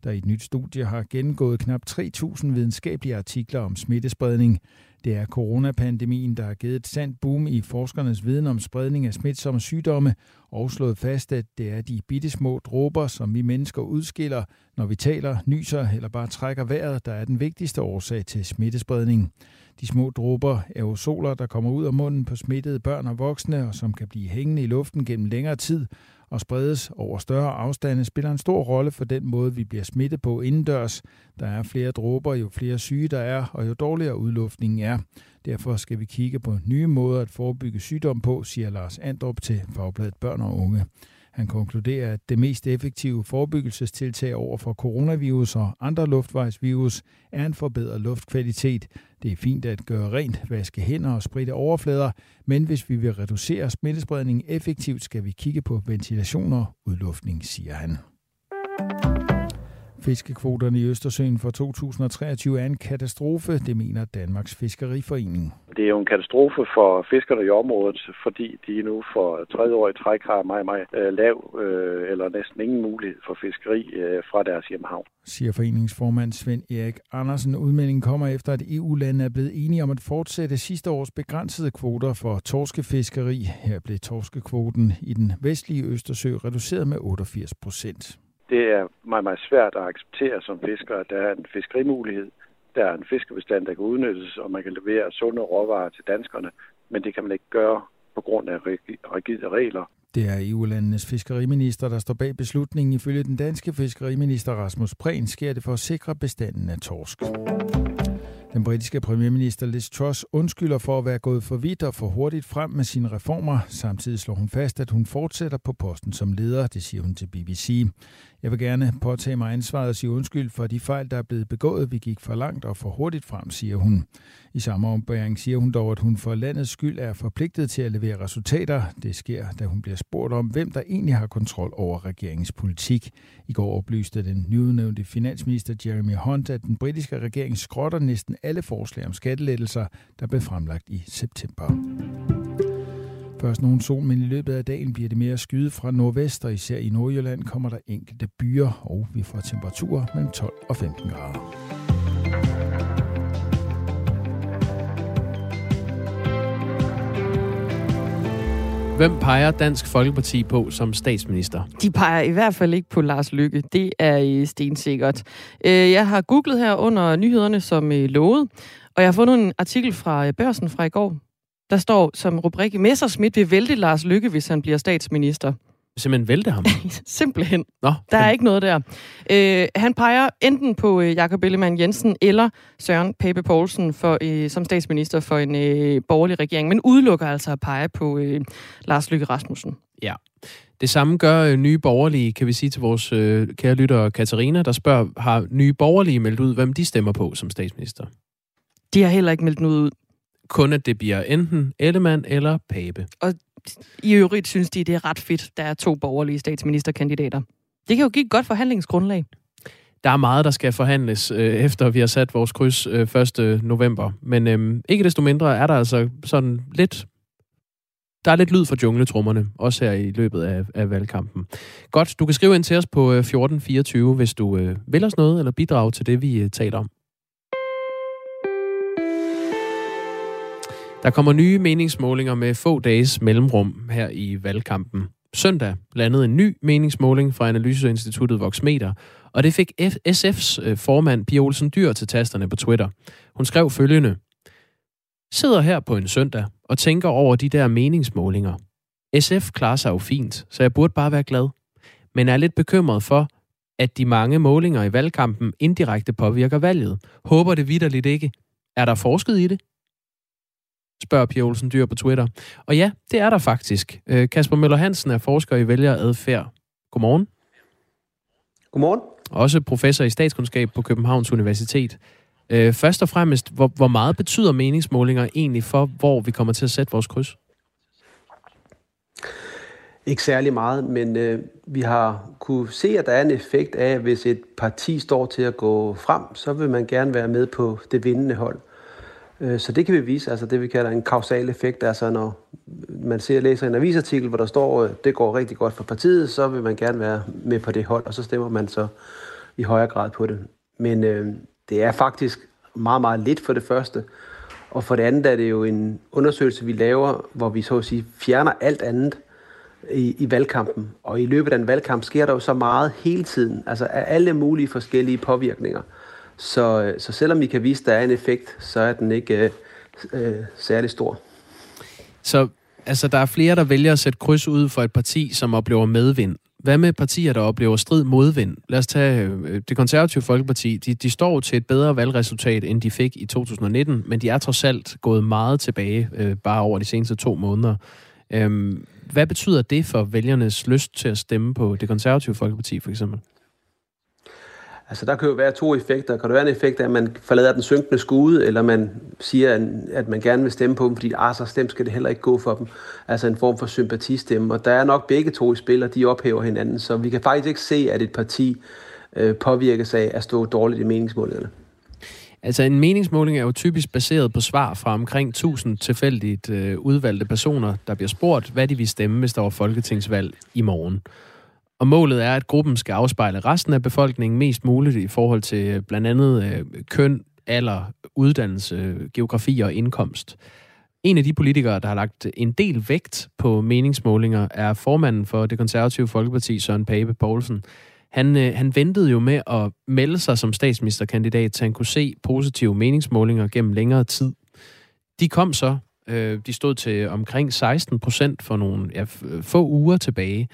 der i et nyt studie har gennemgået knap 3.000 videnskabelige artikler om smittespredning. Det er coronapandemien, der har givet et sandt boom i forskernes viden om spredning af smitsomme sygdomme, og slået fast, at det er de bittesmå dråber, som vi mennesker udskiller, når vi taler, nyser eller bare trækker vejret, der er den vigtigste årsag til smittespredning. De små dråber, aerosoler, der kommer ud af munden på smittede børn og voksne, og som kan blive hængende i luften gennem længere tid og spredes over større afstande, spiller en stor rolle for den måde, vi bliver smittet på indendørs. Der er flere dråber, jo flere syge der er, og jo dårligere udluftningen er. Derfor skal vi kigge på nye måder at forebygge sygdom på, siger Lars Andrup til Fagbladet Børn og Unge. Han konkluderer, at det mest effektive forebyggelsestiltag over for coronavirus og andre luftvejsvirus er en forbedret luftkvalitet. Det er fint at gøre rent, vaske hænder og spritte overflader, men hvis vi vil reducere smittespredningen effektivt, skal vi kigge på ventilation og udluftning, siger han. Fiskekvoterne i Østersøen for 2023 er en katastrofe, det mener Danmarks Fiskeriforening. Det er jo en katastrofe for fiskerne i området, fordi de nu for tredje år i træk har meget, meget øh, lav øh, eller næsten ingen mulighed for fiskeri øh, fra deres hjemhavn. Siger foreningsformand Svend Erik Andersen. Udmeldingen kommer efter, at EU-landene er blevet enige om at fortsætte sidste års begrænsede kvoter for torskefiskeri. Her blev torskekvoten i den vestlige Østersø reduceret med 88 procent det er meget, meget svært at acceptere som fisker, at der er en fiskerimulighed, der er en fiskebestand, der kan udnyttes, og man kan levere sunde råvarer til danskerne, men det kan man ikke gøre på grund af rigide regler. Det er EU-landenes fiskeriminister, der står bag beslutningen. Ifølge den danske fiskeriminister Rasmus Prehn sker det for at sikre bestanden af torsk. Den britiske premierminister Liz Truss undskylder for at være gået for vidt og for hurtigt frem med sine reformer. Samtidig slår hun fast, at hun fortsætter på posten som leder, det siger hun til BBC. Jeg vil gerne påtage mig ansvaret og sige undskyld for de fejl, der er blevet begået. Vi gik for langt og for hurtigt frem, siger hun. I samme ombæring siger hun dog, at hun for landets skyld er forpligtet til at levere resultater. Det sker, da hun bliver spurgt om, hvem der egentlig har kontrol over regeringens politik. I går oplyste den nyudnævnte finansminister Jeremy Hunt, at den britiske regering skrotter næsten alle forslag om skattelettelser, der blev fremlagt i september. Først nogen sol, men i løbet af dagen bliver det mere skyde fra nordvest, og især i Nordjylland kommer der enkelte byer, og vi får temperaturer mellem 12 og 15 grader. Hvem peger Dansk Folkeparti på som statsminister? De peger i hvert fald ikke på Lars Lykke. Det er stensikkert. Øh, jeg har googlet her under nyhederne som øh, lovet, og jeg har fundet en artikel fra øh, Børsen fra i går, der står som rubrik, Messerschmidt vil vælte Lars Lykke, hvis han bliver statsminister. Simpelthen vælte ham? *laughs* Simpelthen. Nå, der er ikke noget der. Øh, han peger enten på øh, Jakob Ellemann Jensen eller Søren Pape Poulsen for, øh, som statsminister for en øh, borgerlig regering, men udelukker altså at pege på øh, Lars Lykke Rasmussen. Ja. Det samme gør øh, nye borgerlige, kan vi sige til vores øh, kære lytter Katarina, der spørger, har nye borgerlige meldt ud, hvem de stemmer på som statsminister? De har heller ikke meldt noget ud. Kun at det bliver enten Ellemann eller Pape. Og i øvrigt synes de, det er ret fedt, der er to borgerlige statsministerkandidater. Det kan jo give et godt forhandlingsgrundlag. Der er meget, der skal forhandles, øh, efter vi har sat vores kryds øh, 1. november. Men øh, ikke desto mindre er der altså sådan lidt... Der er lidt lyd fra jungletrummerne, også her i løbet af, af valgkampen. Godt, du kan skrive ind til os på 1424, øh, hvis du øh, vil os noget, eller bidrage til det, vi øh, taler om. Der kommer nye meningsmålinger med få dages mellemrum her i valgkampen. Søndag landede en ny meningsmåling fra Analyseinstituttet Voxmeter, og det fik SF's øh, formand Pia Olsen Dyr til tasterne på Twitter. Hun skrev følgende. Sidder her på en søndag og tænker over de der meningsmålinger. SF klarer sig jo fint, så jeg burde bare være glad. Men er lidt bekymret for, at de mange målinger i valgkampen indirekte påvirker valget. Håber det vidderligt ikke. Er der forsket i det? Spørger Pia Olsen Dyr på Twitter. Og ja, det er der faktisk. Øh, Kasper Møller Hansen er forsker i vælgeradfærd. Godmorgen. Godmorgen. Også professor i statskundskab på Københavns Universitet. Øh, først og fremmest, hvor, hvor meget betyder meningsmålinger egentlig for, hvor vi kommer til at sætte vores kryds? Ikke særlig meget, men øh, vi har kunne se, at der er en effekt af, at hvis et parti står til at gå frem, så vil man gerne være med på det vindende hold. Øh, så det kan vi vise, altså det vi kalder en kausal effekt, altså når man ser læser en avisartikel, hvor der står, at det går rigtig godt for partiet, så vil man gerne være med på det hold, og så stemmer man så i højere grad på det. Men øh, det er faktisk meget, meget lidt for det første, og for det andet er det jo en undersøgelse, vi laver, hvor vi så at sige fjerner alt andet i, i valgkampen. Og i løbet af en valgkamp sker der jo så meget hele tiden, altså af alle mulige forskellige påvirkninger. Så, øh, så selvom vi kan vise, at der er en effekt, så er den ikke øh, øh, særlig stor. Så altså, der er flere, der vælger at sætte kryds ud for et parti, som oplever medvind. Hvad med partier, der oplever strid modvind? Lad os tage øh, det konservative Folkeparti. De, de står til et bedre valgresultat, end de fik i 2019, men de er trods alt gået meget tilbage, øh, bare over de seneste to måneder. Øhm, hvad betyder det for vælgernes lyst til at stemme på det konservative Folkeparti, for eksempel? Altså der kan jo være to effekter. Kan der være en effekt af, at man forlader den synkende skude, eller man siger, at man gerne vil stemme på dem, fordi ah, så stemt skal det heller ikke gå for dem. Altså en form for sympatistemme. Og der er nok begge to i spil, og de ophæver hinanden. Så vi kan faktisk ikke se, at et parti øh, påvirkes af at stå dårligt i meningsmålingerne. Altså en meningsmåling er jo typisk baseret på svar fra omkring 1000 tilfældigt øh, udvalgte personer, der bliver spurgt, hvad de vil stemme, hvis der var folketingsvalg i morgen. Og målet er, at gruppen skal afspejle resten af befolkningen mest muligt i forhold til øh, blandt andet øh, køn, alder, uddannelse, geografi og indkomst. En af de politikere, der har lagt en del vægt på meningsmålinger, er formanden for det konservative Folkeparti, Søren Pape Poulsen. Han, øh, han ventede jo med at melde sig som statsministerkandidat, så han kunne se positive meningsmålinger gennem længere tid. De kom så. Øh, de stod til omkring 16 procent for nogle ja, få uger tilbage.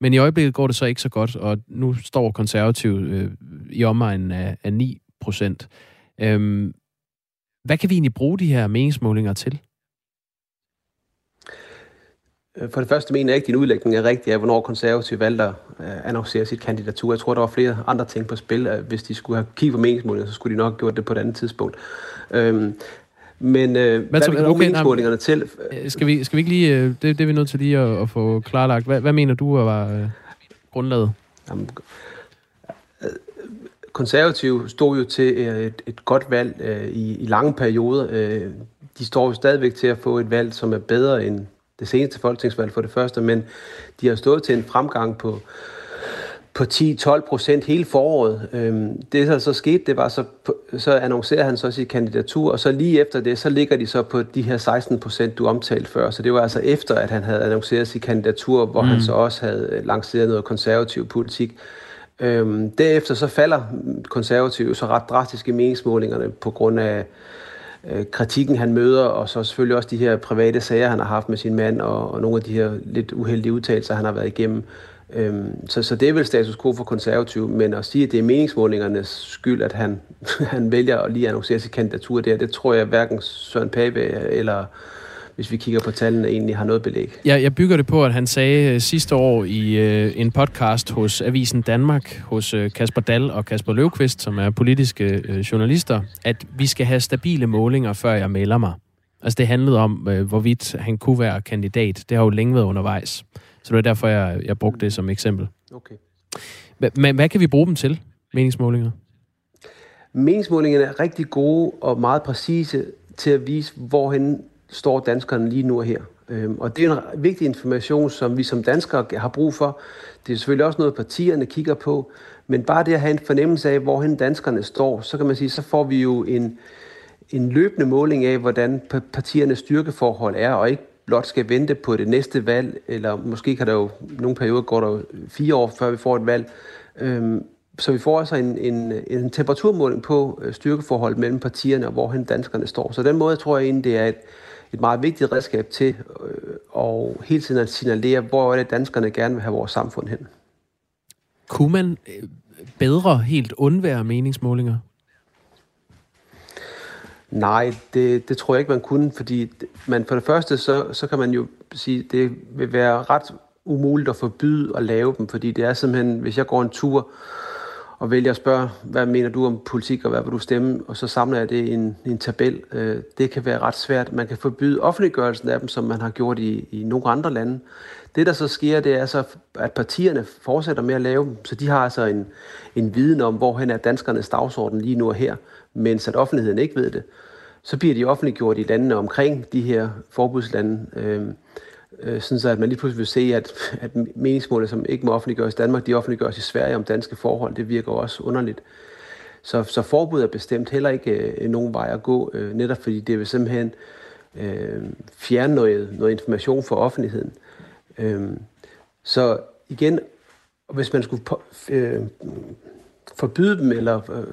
Men i øjeblikket går det så ikke så godt, og nu står konservativ øh, i omegnen af, af 9 procent. Øhm, hvad kan vi egentlig bruge de her meningsmålinger til? Øh, for det første mener jeg ikke, at din udlægning er rigtig af, hvornår konservative valgte at øh, annoncere sit kandidatur. Jeg tror, der var flere andre ting på spil. Hvis de skulle have kigget på meningsmålinger, så skulle de nok have gjort det på et andet tidspunkt. Øhm, men øh, hvad, hvad vi okay, meningsmålingerne til? Øh, skal vi, skal vi ikke lige, øh, det, det er vi nødt til lige at, at få klarlagt. Hvad, hvad mener du var øh, grundlaget? Jamen, øh, konservative stod jo til et, et godt valg øh, i, i lange perioder. Øh, de står jo stadigvæk til at få et valg, som er bedre end det seneste folketingsvalg for det første, men de har stået til en fremgang på på 10-12 procent hele foråret. Øhm, det, der så skete, det var, så, så annoncerede han så sit kandidatur, og så lige efter det, så ligger de så på de her 16 procent, du omtalte før. Så det var altså efter, at han havde annonceret sit kandidatur, hvor mm. han så også havde lanceret noget konservativ politik. Øhm, derefter så falder konservative så ret drastisk i meningsmålingerne på grund af øh, kritikken, han møder, og så selvfølgelig også de her private sager, han har haft med sin mand, og, og nogle af de her lidt uheldige udtalelser, han har været igennem. Øhm, så, så det er vel status quo for konservativ, men at sige, at det er meningsmålingernes skyld, at han, *laughs* han vælger at lige annoncere sit kandidatur der, det tror jeg hverken Søren Pape eller hvis vi kigger på tallene, egentlig har noget belæg. Ja, jeg bygger det på, at han sagde øh, sidste år i øh, en podcast hos Avisen Danmark, hos øh, Kasper Dal og Kasper Løvqvist, som er politiske øh, journalister, at vi skal have stabile målinger, før jeg melder mig. Altså det handlede om, øh, hvorvidt han kunne være kandidat. Det har jo længe været undervejs. Så det er derfor, jeg, jeg brugte det som eksempel. Okay. Men hvad kan vi bruge dem til, meningsmålinger? Meningsmålingerne er rigtig gode og meget præcise til at vise, hvorhen står danskerne lige nu og her. Øhm, og det er en vigtig information, som vi som danskere har brug for. Det er selvfølgelig også noget, partierne kigger på. Men bare det at have en fornemmelse af, hvorhen danskerne står, så kan man sige, så får vi jo en, en løbende måling af, hvordan partiernes styrkeforhold er, og ikke blot skal vente på det næste valg, eller måske kan der jo nogle perioder går der fire år, før vi får et valg. Øhm, så vi får altså en, en, en temperaturmåling på øh, styrkeforholdet mellem partierne, og hvorhen danskerne står. Så den måde tror jeg egentlig, det er et, et meget vigtigt redskab til øh, og hele tiden at signalere, hvor er det danskerne gerne vil have vores samfund hen. Kunne man øh, bedre helt undvære meningsmålinger? Nej, det, det tror jeg ikke, man kunne, fordi man for det første, så, så kan man jo sige, det vil være ret umuligt at forbyde at lave dem, fordi det er simpelthen, hvis jeg går en tur og vælger at spørge, hvad mener du om politik, og hvad vil du stemme, og så samler jeg det i en, i en tabel. Øh, det kan være ret svært. Man kan forbyde offentliggørelsen af dem, som man har gjort i, i nogle andre lande. Det, der så sker, det er så, at partierne fortsætter med at lave dem, så de har altså en, en viden om, hvorhen er danskernes dagsorden lige nu og her, mens at offentligheden ikke ved det. Så bliver de offentliggjort i landene omkring de her forbudslande. Øh, øh, sådan så at man lige pludselig vil se, at, at meningsmålene, som ikke må offentliggøres i Danmark, de offentliggøres i Sverige om danske forhold. Det virker også underligt. Så, så forbud er bestemt heller ikke øh, nogen vej at gå, øh, netop fordi det vil simpelthen øh, fjerne noget, noget information for offentligheden. Øh, så igen, hvis man skulle på, øh, forbyde dem eller øh,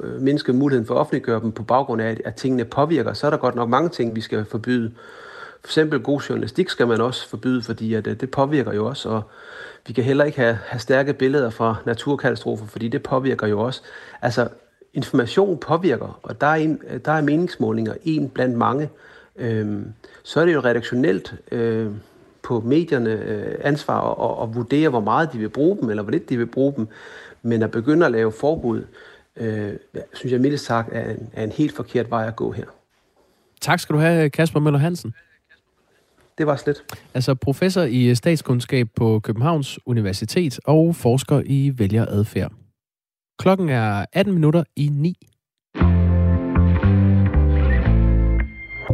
øh, mindske muligheden for at offentliggøre dem på baggrund af, at tingene påvirker, så er der godt nok mange ting, vi skal forbyde. For eksempel god journalistik skal man også forbyde, fordi at, øh, det påvirker jo også, og vi kan heller ikke have, have stærke billeder fra naturkatastrofer, fordi det påvirker jo også. Altså, information påvirker, og der er, en, øh, der er meningsmålinger en blandt mange. Øhm, så er det jo redaktionelt øh, på medierne øh, ansvar at, at vurdere, hvor meget de vil bruge dem, eller hvor lidt de vil bruge dem. Men at begynde at lave forbud, øh, synes jeg mildt sagt er en, er en helt forkert vej at gå her. Tak skal du have, Kasper Møller Hansen det var slet. Altså professor i statskundskab på Københavns Universitet og forsker i vælgeradfærd. Klokken er 18 minutter i 9.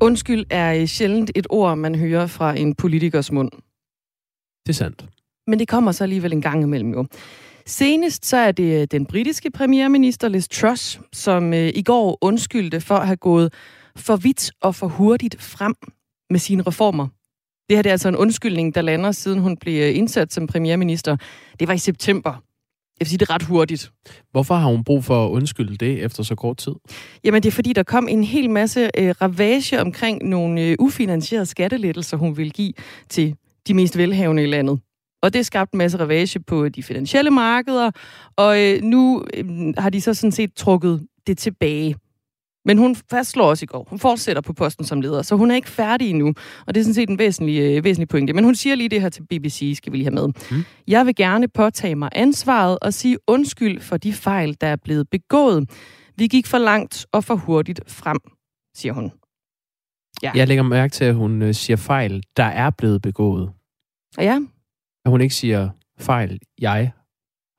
Undskyld er sjældent et ord, man hører fra en politikers mund. Det er sandt. Men det kommer så alligevel en gang imellem jo. Senest så er det øh, den britiske premierminister Liz Truss, som øh, i går undskyldte for at have gået for vidt og for hurtigt frem med sine reformer. Det her det er altså en undskyldning, der lander, siden hun blev øh, indsat som premierminister. Det var i september. Jeg vil sige det ret hurtigt. Hvorfor har hun brug for at undskylde det efter så kort tid? Jamen det er fordi, der kom en hel masse øh, ravage omkring nogle øh, ufinansierede skattelettelser, hun vil give til de mest velhavende i landet. Og det skabte en masse ravage på de finansielle markeder, og øh, nu øh, har de så sådan set trukket det tilbage. Men hun fastslår også i går, hun fortsætter på posten som leder, så hun er ikke færdig endnu. Og det er sådan set en væsentlig, øh, væsentlig pointe. Men hun siger lige det her til BBC, skal vi lige have med. Mm. Jeg vil gerne påtage mig ansvaret og sige undskyld for de fejl, der er blevet begået. Vi gik for langt og for hurtigt frem, siger hun. Ja. Jeg lægger mærke til, at hun øh, siger fejl, der er blevet begået. Ja. At hun ikke siger fejl, jeg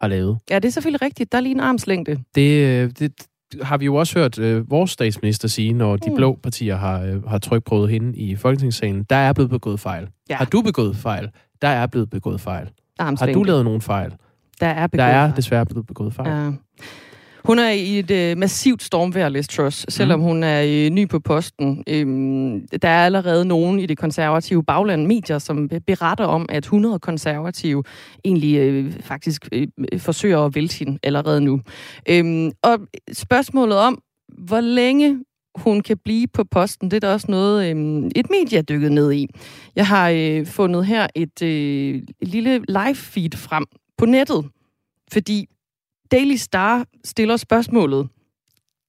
har lavet. Ja, det er selvfølgelig rigtigt. Der er lige en armslængde. Det, øh, det, har vi jo også hørt øh, vores statsminister sige, når de mm. blå partier har, øh, har trykprøvet hende i Folketingssalen. Der er blevet begået fejl. Ja. Har du begået fejl? Der er blevet begået fejl. Armslængde. Har du lavet nogen fejl? Der er, begået der er fejl. desværre blevet begået fejl. Ja. Hun er i et øh, massivt stormvejr, Liz Truss, selvom mm. hun er øh, ny på posten. Øhm, der er allerede nogen i det konservative bagland medier, som beretter om, at 100 konservative egentlig øh, faktisk øh, forsøger at vælte hende allerede nu. Øhm, og spørgsmålet om, hvor længe hun kan blive på posten, det er der også noget, øh, et medie er dykket ned i. Jeg har øh, fundet her et, øh, lille live feed frem på nettet, fordi Daily Star stiller spørgsmålet,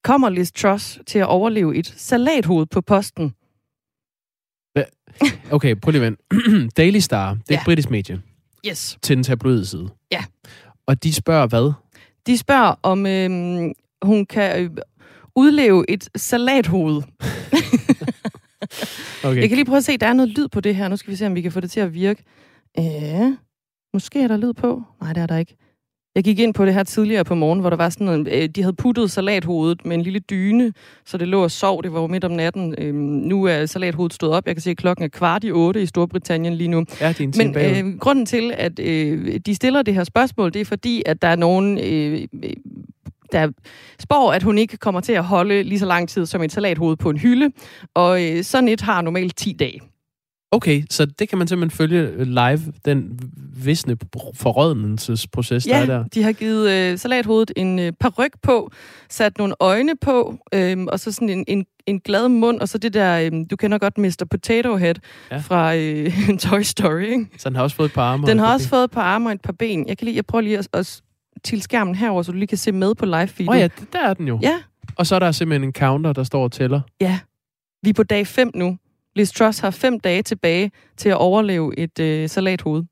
kommer Liz Truss til at overleve et salathoved på posten? Okay, prøv lige at *clears throat* Daily Star, det er ja. et britisk medie. Yes. Til den tabloide side. Ja. Og de spørger hvad? De spørger, om øh, hun kan øh, udleve et salathoved. *laughs* okay. Jeg kan lige prøve at se, der er noget lyd på det her. Nu skal vi se, om vi kan få det til at virke. Ja, måske er der lyd på. Nej, det er der ikke. Jeg gik ind på det her tidligere på morgen, hvor der var sådan noget, øh, de havde puttet salathovedet med en lille dyne, så det lå og sov. Det var jo midt om natten. Øhm, nu er salathovedet stået op. Jeg kan se, at klokken er kvart i otte i Storbritannien lige nu. Ja, det er en Men øh, grunden til, at øh, de stiller det her spørgsmål, det er fordi, at der er nogen øh, der spår, at hun ikke kommer til at holde lige så lang tid som et salathoved på en hylde, og øh, sådan et har normalt 10 dage. Okay, så det kan man simpelthen følge live, den visne forrådnelsesproces, ja, der er der. de har givet øh, salathovedet en øh, paryk på, sat nogle øjne på, øh, og så sådan en, en, en glad mund, og så det der, øh, du kender godt Mr. Potato Head ja. fra øh, *laughs* Toy Story, ikke? Så den har også fået et par arme Den har også ben. fået et par arme og et par ben. Jeg kan lige, jeg prøver lige at, at til skærmen herover, så du lige kan se med på live feed. Åh oh ja, der er den jo. Ja. Og så er der simpelthen en counter, der står og tæller. Ja. Vi er på dag 5 nu. Liz Truss har fem dage tilbage til at overleve et øh, salathoved.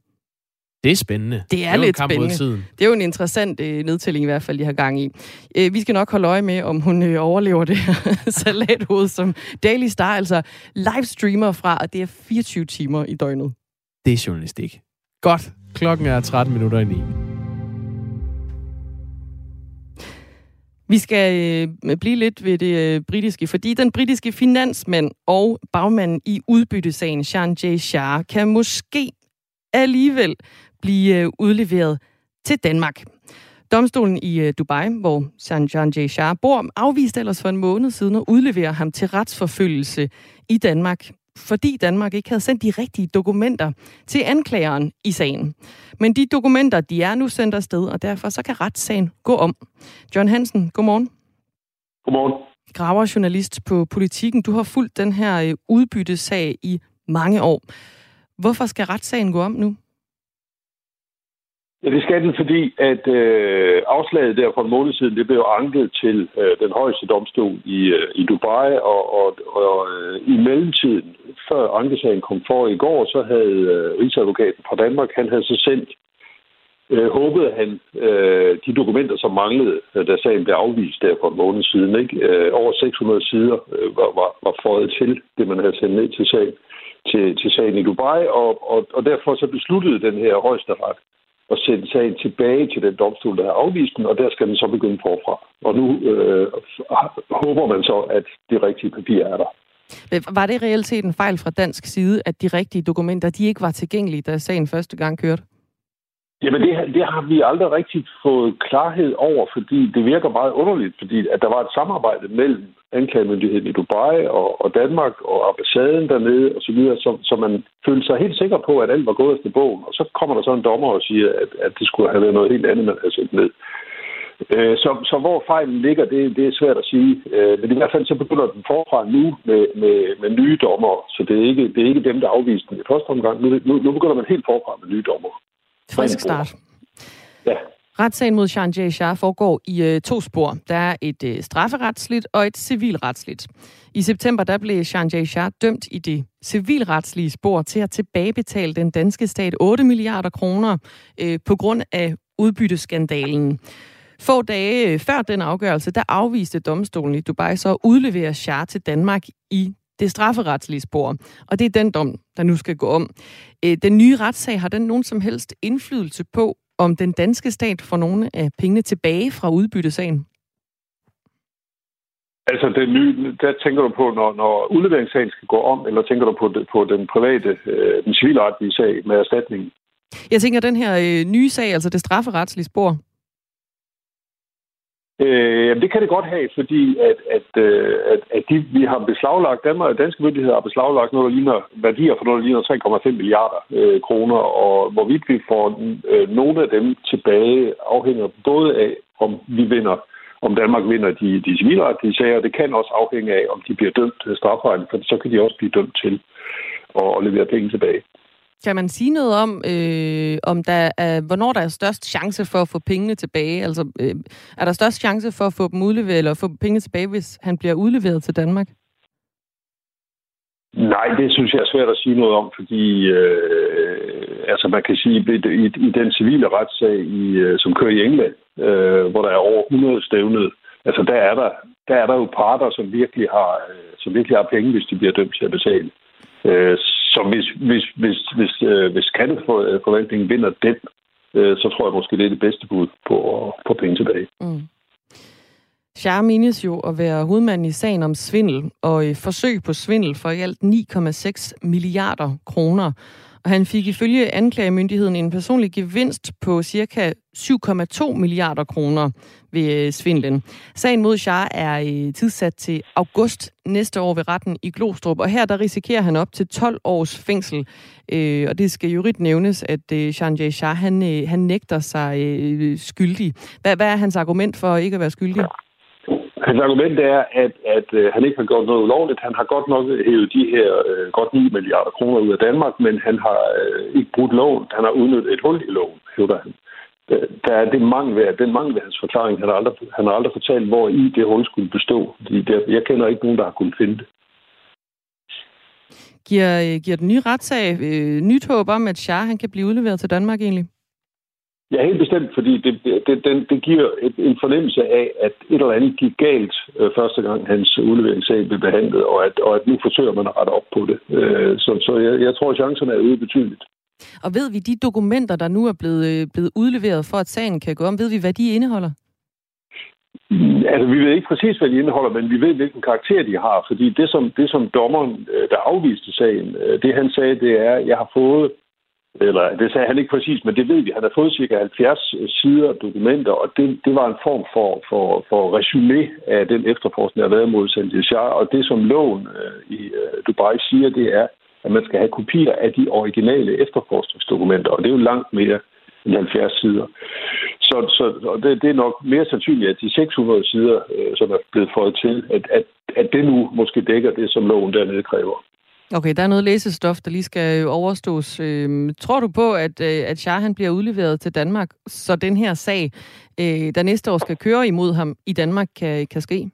Det er spændende. Det er, det er lidt spændende. Det er jo en interessant øh, nedtælling i hvert fald, de har gang i. Øh, vi skal nok holde øje med, om hun øh, overlever det her *laughs* salathoved, som Daily Star altså livestreamer fra, og det er 24 timer i døgnet. Det er journalistik. Godt. Klokken er 13 minutter i 9. Vi skal øh, blive lidt ved det øh, britiske, fordi den britiske finansmand og bagmanden i udbyttesagen, Sean J. Shah, kan måske alligevel blive øh, udleveret til Danmark. Domstolen i øh, Dubai, hvor Sean J. Shah bor, afviste ellers for en måned siden at udlevere ham til retsforfølgelse i Danmark fordi Danmark ikke havde sendt de rigtige dokumenter til anklageren i sagen. Men de dokumenter, de er nu sendt afsted, og derfor så kan retssagen gå om. John Hansen, godmorgen. Godmorgen. Graver journalist på Politiken. Du har fulgt den her øh, udbyttesag i mange år. Hvorfor skal retssagen gå om nu? Ja, det skal den, fordi at øh, afslaget der for en måned siden, det blev anket til øh, den højeste domstol i, øh, i Dubai, og, og, og øh, i mellemtiden, før ankesagen kom for i går, så havde øh, Rigsadvokaten fra Danmark, han havde så sendt, øh, håbede han, øh, de dokumenter, som manglede, øh, da sagen blev afvist der for en måned siden. Ikke? Øh, over 600 sider øh, var, var, var fået til, det man havde sendt ned til sagen, til, til sagen i Dubai, og, og, og derfor så besluttede den her højesteret, at sende sagen tilbage til den domstol, der har afvist den, og der skal den så begynde forfra. Og nu øh, håber man så, at det rigtige papir er der. Var det reelt set en fejl fra dansk side, at de rigtige dokumenter de ikke var tilgængelige, da sagen første gang kørte? Jamen, det, det har vi aldrig rigtig fået klarhed over, fordi det virker meget underligt, fordi at der var et samarbejde mellem anklagemyndigheden i Dubai og, og Danmark og ambassaden dernede og så videre, så, så man følte sig helt sikker på, at alt var gået efter bogen. Og så kommer der så en dommer og siger, at, at det skulle have været noget helt andet, man havde sendt ned. Øh, så, så hvor fejlen ligger, det, det er svært at sige. Øh, men i hvert fald så begynder den forfra nu med, med, med nye dommer, så det er, ikke, det er ikke dem, der afviste den i første omgang. Nu, nu, nu begynder man helt forfra med nye dommer. Frisk start. Ja. Retssagen mod Jean. Shah foregår i øh, to spor. Der er et øh, strafferetsligt og et civilretsligt. I september der blev Jean. Shah dømt i det civilretslige spor til at tilbagebetale den danske stat 8 milliarder kroner øh, på grund af udbytteskandalen. Få dage øh, før den afgørelse, der afviste domstolen i Dubai så at udlevere Shah til Danmark i det strafferetslige spor. Og det er den dom, der nu skal gå om. Øh, den nye retssag, har den nogen som helst indflydelse på, om den danske stat får nogle af pengene tilbage fra udbyttesagen? Altså, den nye, der tænker du på, når, når udleveringssagen skal gå om, eller tænker du på, det, på den private, øh, den civilretlige sag med erstatningen? Jeg tænker, den her øh, nye sag, altså det strafferetslige spor. Øh, det kan det godt have, fordi at, at, øh, at, at de, vi har beslaglagt, Danmark, danske myndigheder har beslaglagt noget, der ligner værdier for noget, der ligner 3,5 milliarder øh, kroner, og hvorvidt vi får øh, nogle af dem tilbage, afhænger både af, om vi vinder om Danmark vinder de, de civilretlige sager. Det kan også afhænge af, om de bliver dømt øh, strafvejen, for så kan de også blive dømt til at, at levere penge tilbage. Kan man sige noget om, øh, om der er, hvornår der er størst chance for at få pengene tilbage? Altså, øh, er der størst chance for at få dem udleveret, eller få pengene tilbage, hvis han bliver udleveret til Danmark? Nej, det synes jeg er svært at sige noget om, fordi øh, altså man kan sige, at i, i den civile retssag, i, øh, som kører i England, øh, hvor der er over 100 stævnet, altså der er der, der er der jo parter, som virkelig har, øh, som virkelig har penge, hvis de bliver dømt til at betale. Øh, Øh, så hvis, hvis, hvis, hvis, øh, hvis skatteforvaltningen vinder den, øh, så tror jeg måske, det er det bedste bud på, på penge tilbage. Mm. Char menes jo at være hovedmanden i sagen om svindel og forsøg på svindel for i alt 9,6 milliarder kroner. Og han fik ifølge anklagemyndigheden en personlig gevinst på ca. 7,2 milliarder kroner ved øh, svindlen. Sagen mod Shah er øh, tidssat til august næste år ved retten i Glostrup, og her der risikerer han op til 12 års fængsel. Øh, og det skal jo rigt nævnes, at øh, Sanjay Shah han, øh, han nægter sig skyldig. Hvad, hvad er hans argument for ikke at være skyldig? Hans argument er, at, at øh, han ikke har gjort noget ulovligt. Han har godt nok hævet de her øh, godt 9 milliarder kroner ud af Danmark, men han har øh, ikke brudt loven. Han har udnyttet et hul i loven, hævder han. Der er det mangel, den mangel ved hans forklaring. Han har, aldrig, han har aldrig fortalt, hvor i det hul skulle bestå. Det, jeg kender ikke nogen, der har kunnet finde det. Giver, øh, giver den nye retssag øh, nyt håb om, at Shah han kan blive udleveret til Danmark egentlig? Ja, helt bestemt, fordi det, det, det, det giver et, en fornemmelse af, at et eller andet gik galt øh, første gang hans udleveringssag blev behandlet, og at, og at nu forsøger man at rette op på det. Øh, så så jeg, jeg tror, at chancerne er ude betydeligt. Og ved vi, de dokumenter, der nu er blevet, øh, blevet udleveret for, at sagen kan gå om, ved vi, hvad de indeholder? Altså, vi ved ikke præcis, hvad de indeholder, men vi ved, hvilken karakter de har. Fordi det, som, det, som dommeren, øh, der afviste sagen, øh, det han sagde, det er, at jeg har fået eller det sagde han ikke præcis, men det ved vi. Han har fået cirka 70 øh, sider dokumenter, og det, det var en form for, for, for resume af den efterforskning, der har været mod Sanjay Shah. Og det, som loven øh, i øh, Dubai siger, det er, at man skal have kopier af de originale efterforskningsdokumenter, og det er jo langt mere end 70 sider. Så, så og det, det er nok mere sandsynligt, at de 600 sider, øh, som er blevet fået til, at, at, at det nu måske dækker det, som loven dernede kræver. Okay, der er noget læsestof, der lige skal overstås. Øh, tror du på, at, øh, at Shah han bliver udleveret til Danmark, så den her sag, øh, der næste år skal køre imod ham i Danmark, kan, kan ske?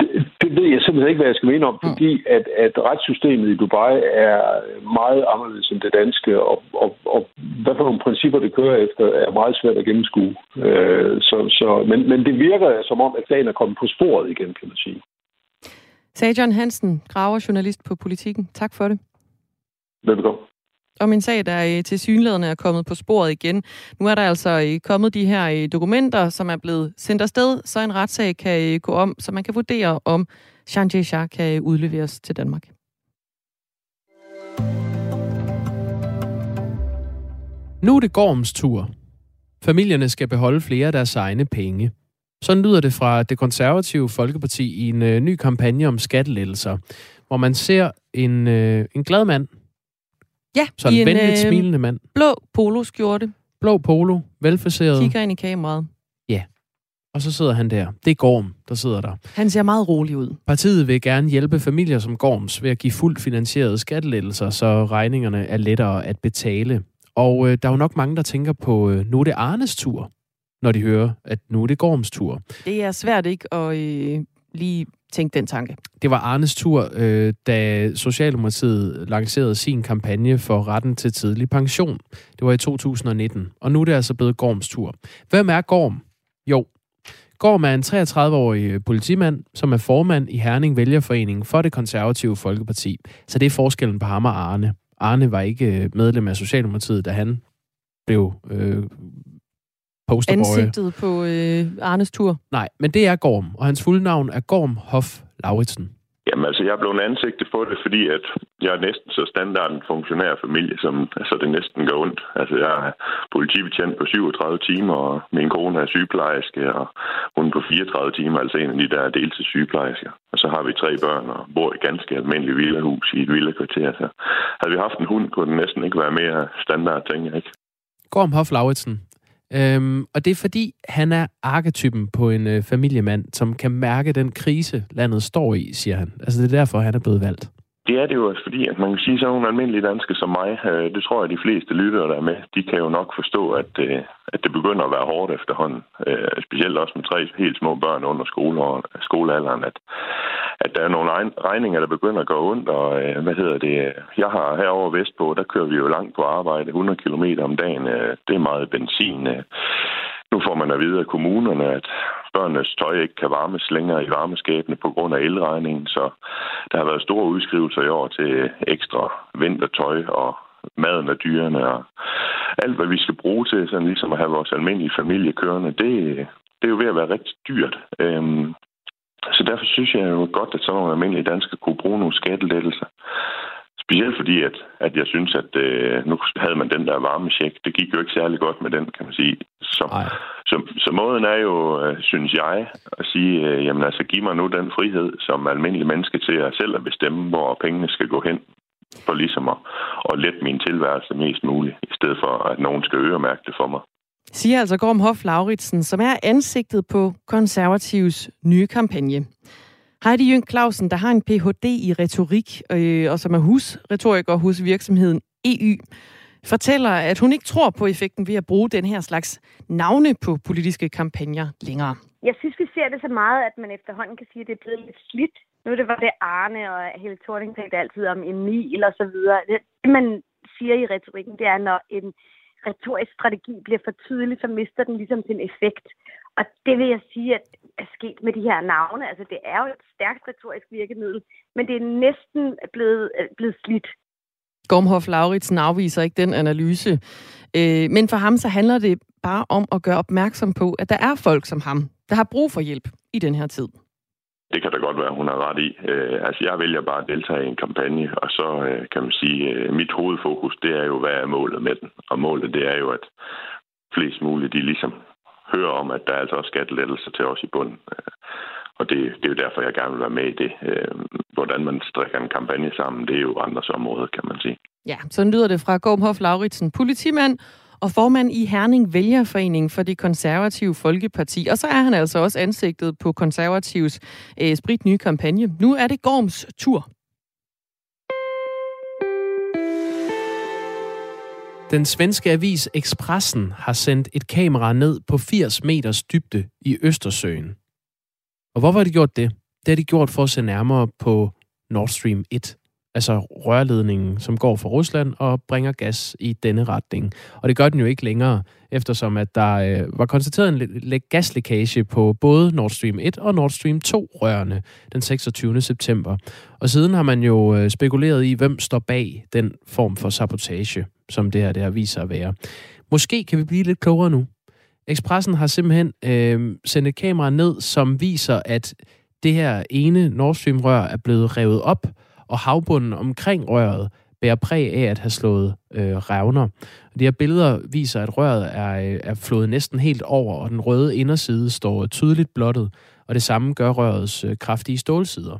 Det, det ved jeg simpelthen ikke, hvad jeg skal mene om, fordi at, at retssystemet i Dubai er meget anderledes end det danske, og, og, og hvad for nogle principper det kører efter, er meget svært at gennemskue. Øh, så, så, men, men det virker som om, at sagen er kommet på sporet igen, kan man sige. Sagde John Hansen, graver journalist på Politiken. Tak for det. Velbekomme. Om en sag, der øh, til synlædende er kommet på sporet igen. Nu er der altså øh, kommet de her øh, dokumenter, som er blevet sendt afsted, så en retssag kan gå om, så man kan vurdere, om Sanjay Shah kan udleveres til Danmark. Nu er det Gorms tur. Familierne skal beholde flere af deres egne penge. Sådan lyder det fra det konservative Folkeparti i en øh, ny kampagne om skattelettelser, hvor man ser en, øh, en glad mand. Ja, Sådan en venligt øh, smilende mand. Blå poloskjorte. Blå polo, velfaceret. Kigger ind i kameraet. Ja. Og så sidder han der. Det er Gorm, der sidder der. Han ser meget rolig ud. Partiet vil gerne hjælpe familier som Gorms ved at give fuldt finansierede skattelettelser, så regningerne er lettere at betale. Og øh, der er jo nok mange, der tænker på, øh, nu det Arnes tur når de hører, at nu er det Gorms tur. Det er svært ikke at øh, lige tænke den tanke. Det var Arnes tur, øh, da Socialdemokratiet lancerede sin kampagne for retten til tidlig pension. Det var i 2019, og nu er det altså blevet Gorms tur. Hvem er Gorm? Jo, Gorm er en 33-årig politimand, som er formand i Herning Vælgerforening for det konservative Folkeparti. Så det er forskellen på ham og Arne. Arne var ikke medlem af Socialdemokratiet, da han blev øh, posterboy. Ansigtet på øh, Arnes tur. Nej, men det er Gorm, og hans fulde navn er Gorm Hoff Lauritsen. Ja, Jamen altså, jeg er blevet ansigtet på det, fordi at jeg er næsten så standard en funktionær familie, som altså, det næsten går ondt. Altså, jeg er politibetjent på 37 timer, og min kone er sygeplejerske, og hun på 34 timer, altså en af de der deltidssygeplejersker. Og så har vi tre børn og bor i ganske almindeligt villahus i et villakvarter. Så havde vi haft en hund, kunne den næsten ikke være mere standard, tænker jeg ikke. Gorm Hoff Lauritsen, Øhm, og det er fordi, han er arketypen på en øh, familiemand, som kan mærke den krise, landet står i, siger han. Altså det er derfor, han er blevet valgt. Det er det jo også, fordi at man kan sige, så nogle almindelige danske som mig, øh, det tror jeg, de fleste lyttere, der er med, de kan jo nok forstå, at, øh, at det begynder at være hårdt efterhånden. Øh, specielt også med tre helt små børn under skolealderen, at, at der er nogle regninger, der begynder at gå ondt, og øh, hvad hedder det, jeg har herovre vestpå, der kører vi jo langt på arbejde, 100 km om dagen, øh, det er meget benzin. Øh. Nu får man at vide af kommunerne, at børnenes tøj ikke kan varmes længere i varmeskabene på grund af elregningen, så der har været store udskrivelser i år til ekstra vintertøj og maden af dyrene og alt, hvad vi skal bruge til, sådan ligesom at have vores almindelige familie kørende, det, det er jo ved at være rigtig dyrt. Øhm, så derfor synes jeg jo godt, at sådan nogle almindelige danskere kunne bruge nogle skattelettelser. Specielt fordi, at, at jeg synes, at øh, nu havde man den der varmesjek. Det gik jo ikke særlig godt med den, kan man sige. Så, så, så måden er jo, øh, synes jeg, at sige, øh, jamen altså, giv mig nu den frihed som almindelig menneske til at selv at bestemme, hvor pengene skal gå hen for ligesom at, at lette min tilværelse mest muligt, i stedet for, at nogen skal øremærke det for mig. Siger altså Gorm Hoff Lauritsen, som er ansigtet på konservativs nye kampagne. Heidi Jøn Clausen, der har en Ph.D. i retorik, øh, og som er husretoriker hos virksomheden EU, fortæller, at hun ikke tror på effekten ved at bruge den her slags navne på politiske kampagner længere. Jeg synes, vi ser det så meget, at man efterhånden kan sige, at det er blevet lidt slidt. Nu det var det Arne, og Helle Thorning talte altid om Emil og så videre. Det, man siger i retorikken, det er, når en retorisk strategi bliver for tydelig, så mister den ligesom sin effekt. Og det vil jeg sige, at er sket med de her navne. Altså, det er jo et stærkt retorisk virkemiddel, men det er næsten blevet, øh, blevet slidt. Gormhoff Lauritsen afviser ikke den analyse. Øh, men for ham så handler det bare om at gøre opmærksom på, at der er folk som ham, der har brug for hjælp i den her tid. Det kan da godt være, hun har ret i. Øh, altså, jeg vælger bare at deltage i en kampagne, og så øh, kan man sige, øh, mit hovedfokus, det er jo, hvad er målet med den? Og målet, det er jo, at flest muligt, de ligesom hører om, at der er altså også skattelettelser til os i bunden. Øh, og det, det er jo derfor, jeg gerne vil være med i det. Øh, hvordan man strikker en kampagne sammen, det er jo andres område, kan man sige. Ja, så lyder det fra Gormhoff Lauritsen, politimand og formand i Herning Vælgerforening for det konservative Folkeparti. Og så er han altså også ansigtet på konservatives øh, sprit nye kampagne. Nu er det Gorms tur. Den svenske avis Expressen har sendt et kamera ned på 80 meters dybde i Østersøen. Og hvorfor har de gjort det? Det har de gjort for at se nærmere på Nord Stream 1, altså rørledningen, som går fra Rusland og bringer gas i denne retning. Og det gør den jo ikke længere, eftersom at der øh, var konstateret en gaslækage på både Nord Stream 1 og Nord Stream 2 rørene den 26. september. Og siden har man jo øh, spekuleret i, hvem står bag den form for sabotage, som det her det har vist sig at være. Måske kan vi blive lidt klogere nu. Expressen har simpelthen øh, sendt et kamera ned, som viser, at det her ene Nord Stream-rør er blevet revet op, og havbunden omkring røret bærer præg af at have slået øh, revner. De her billeder viser, at røret er, øh, er flået næsten helt over, og den røde inderside står tydeligt blottet, og det samme gør rørets øh, kraftige stålsider.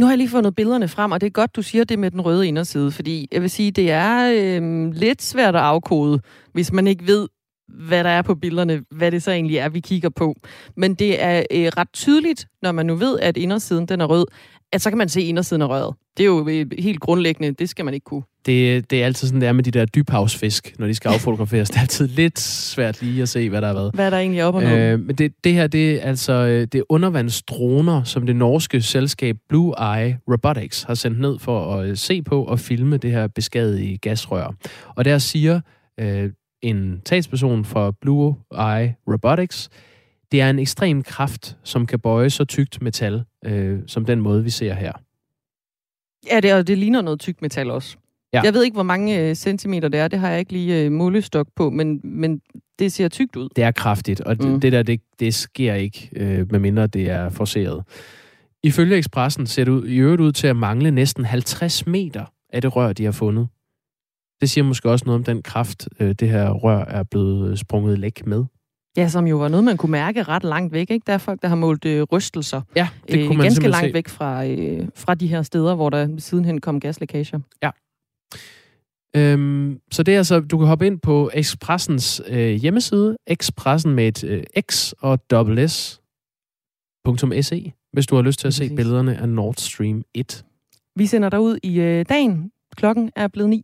Nu har jeg lige fundet billederne frem, og det er godt, du siger det med den røde inderside, fordi jeg vil sige, det er øh, lidt svært at afkode, hvis man ikke ved, hvad der er på billederne, hvad det så egentlig er, vi kigger på. Men det er øh, ret tydeligt, når man nu ved, at indersiden den er rød, at så kan man se indersiden af røret. Det er jo øh, helt grundlæggende, det skal man ikke kunne. Det, det er altid sådan, det er med de der dybhavsfisk, når de skal affotograferes. det er altid lidt svært lige at se, hvad der er været. Hvad er der egentlig op og ned? Øh, men det, det her, det er altså øh, det er undervandsdroner, som det norske selskab Blue Eye Robotics har sendt ned for at øh, se på og filme det her beskadigede gasrør. Og der siger øh, en talsperson for Blue Eye Robotics, det er en ekstrem kraft, som kan bøje så tykt metal, øh, som den måde, vi ser her. Ja, det, og det ligner noget tykt metal også. Ja. Jeg ved ikke, hvor mange øh, centimeter det er. Det har jeg ikke lige øh, målestok på, men, men det ser tykt ud. Det er kraftigt, og mm. det, det der, det, det sker ikke, øh, medmindre det er forceret. Ifølge Expressen ser det ud, i øvrigt ud til at mangle næsten 50 meter af det rør, de har fundet. Det siger måske også noget om den kraft, øh, det her rør er blevet sprunget læk med. Ja, som jo var noget, man kunne mærke ret langt væk. Ikke? Der er folk, der har målt øh, rystelser. Ja, det kunne øh, man Ganske langt se. væk fra, øh, fra de her steder, hvor der sidenhen kom gaslækager. Ja. Øhm, så det er altså, du kan hoppe ind på Expressens øh, hjemmeside, Expressen med et øh, X og dobbelt S.se, hvis du har lyst til at se Præcis. billederne af Nord Stream 1. Vi sender dig ud i øh, dagen. Klokken er blevet ni.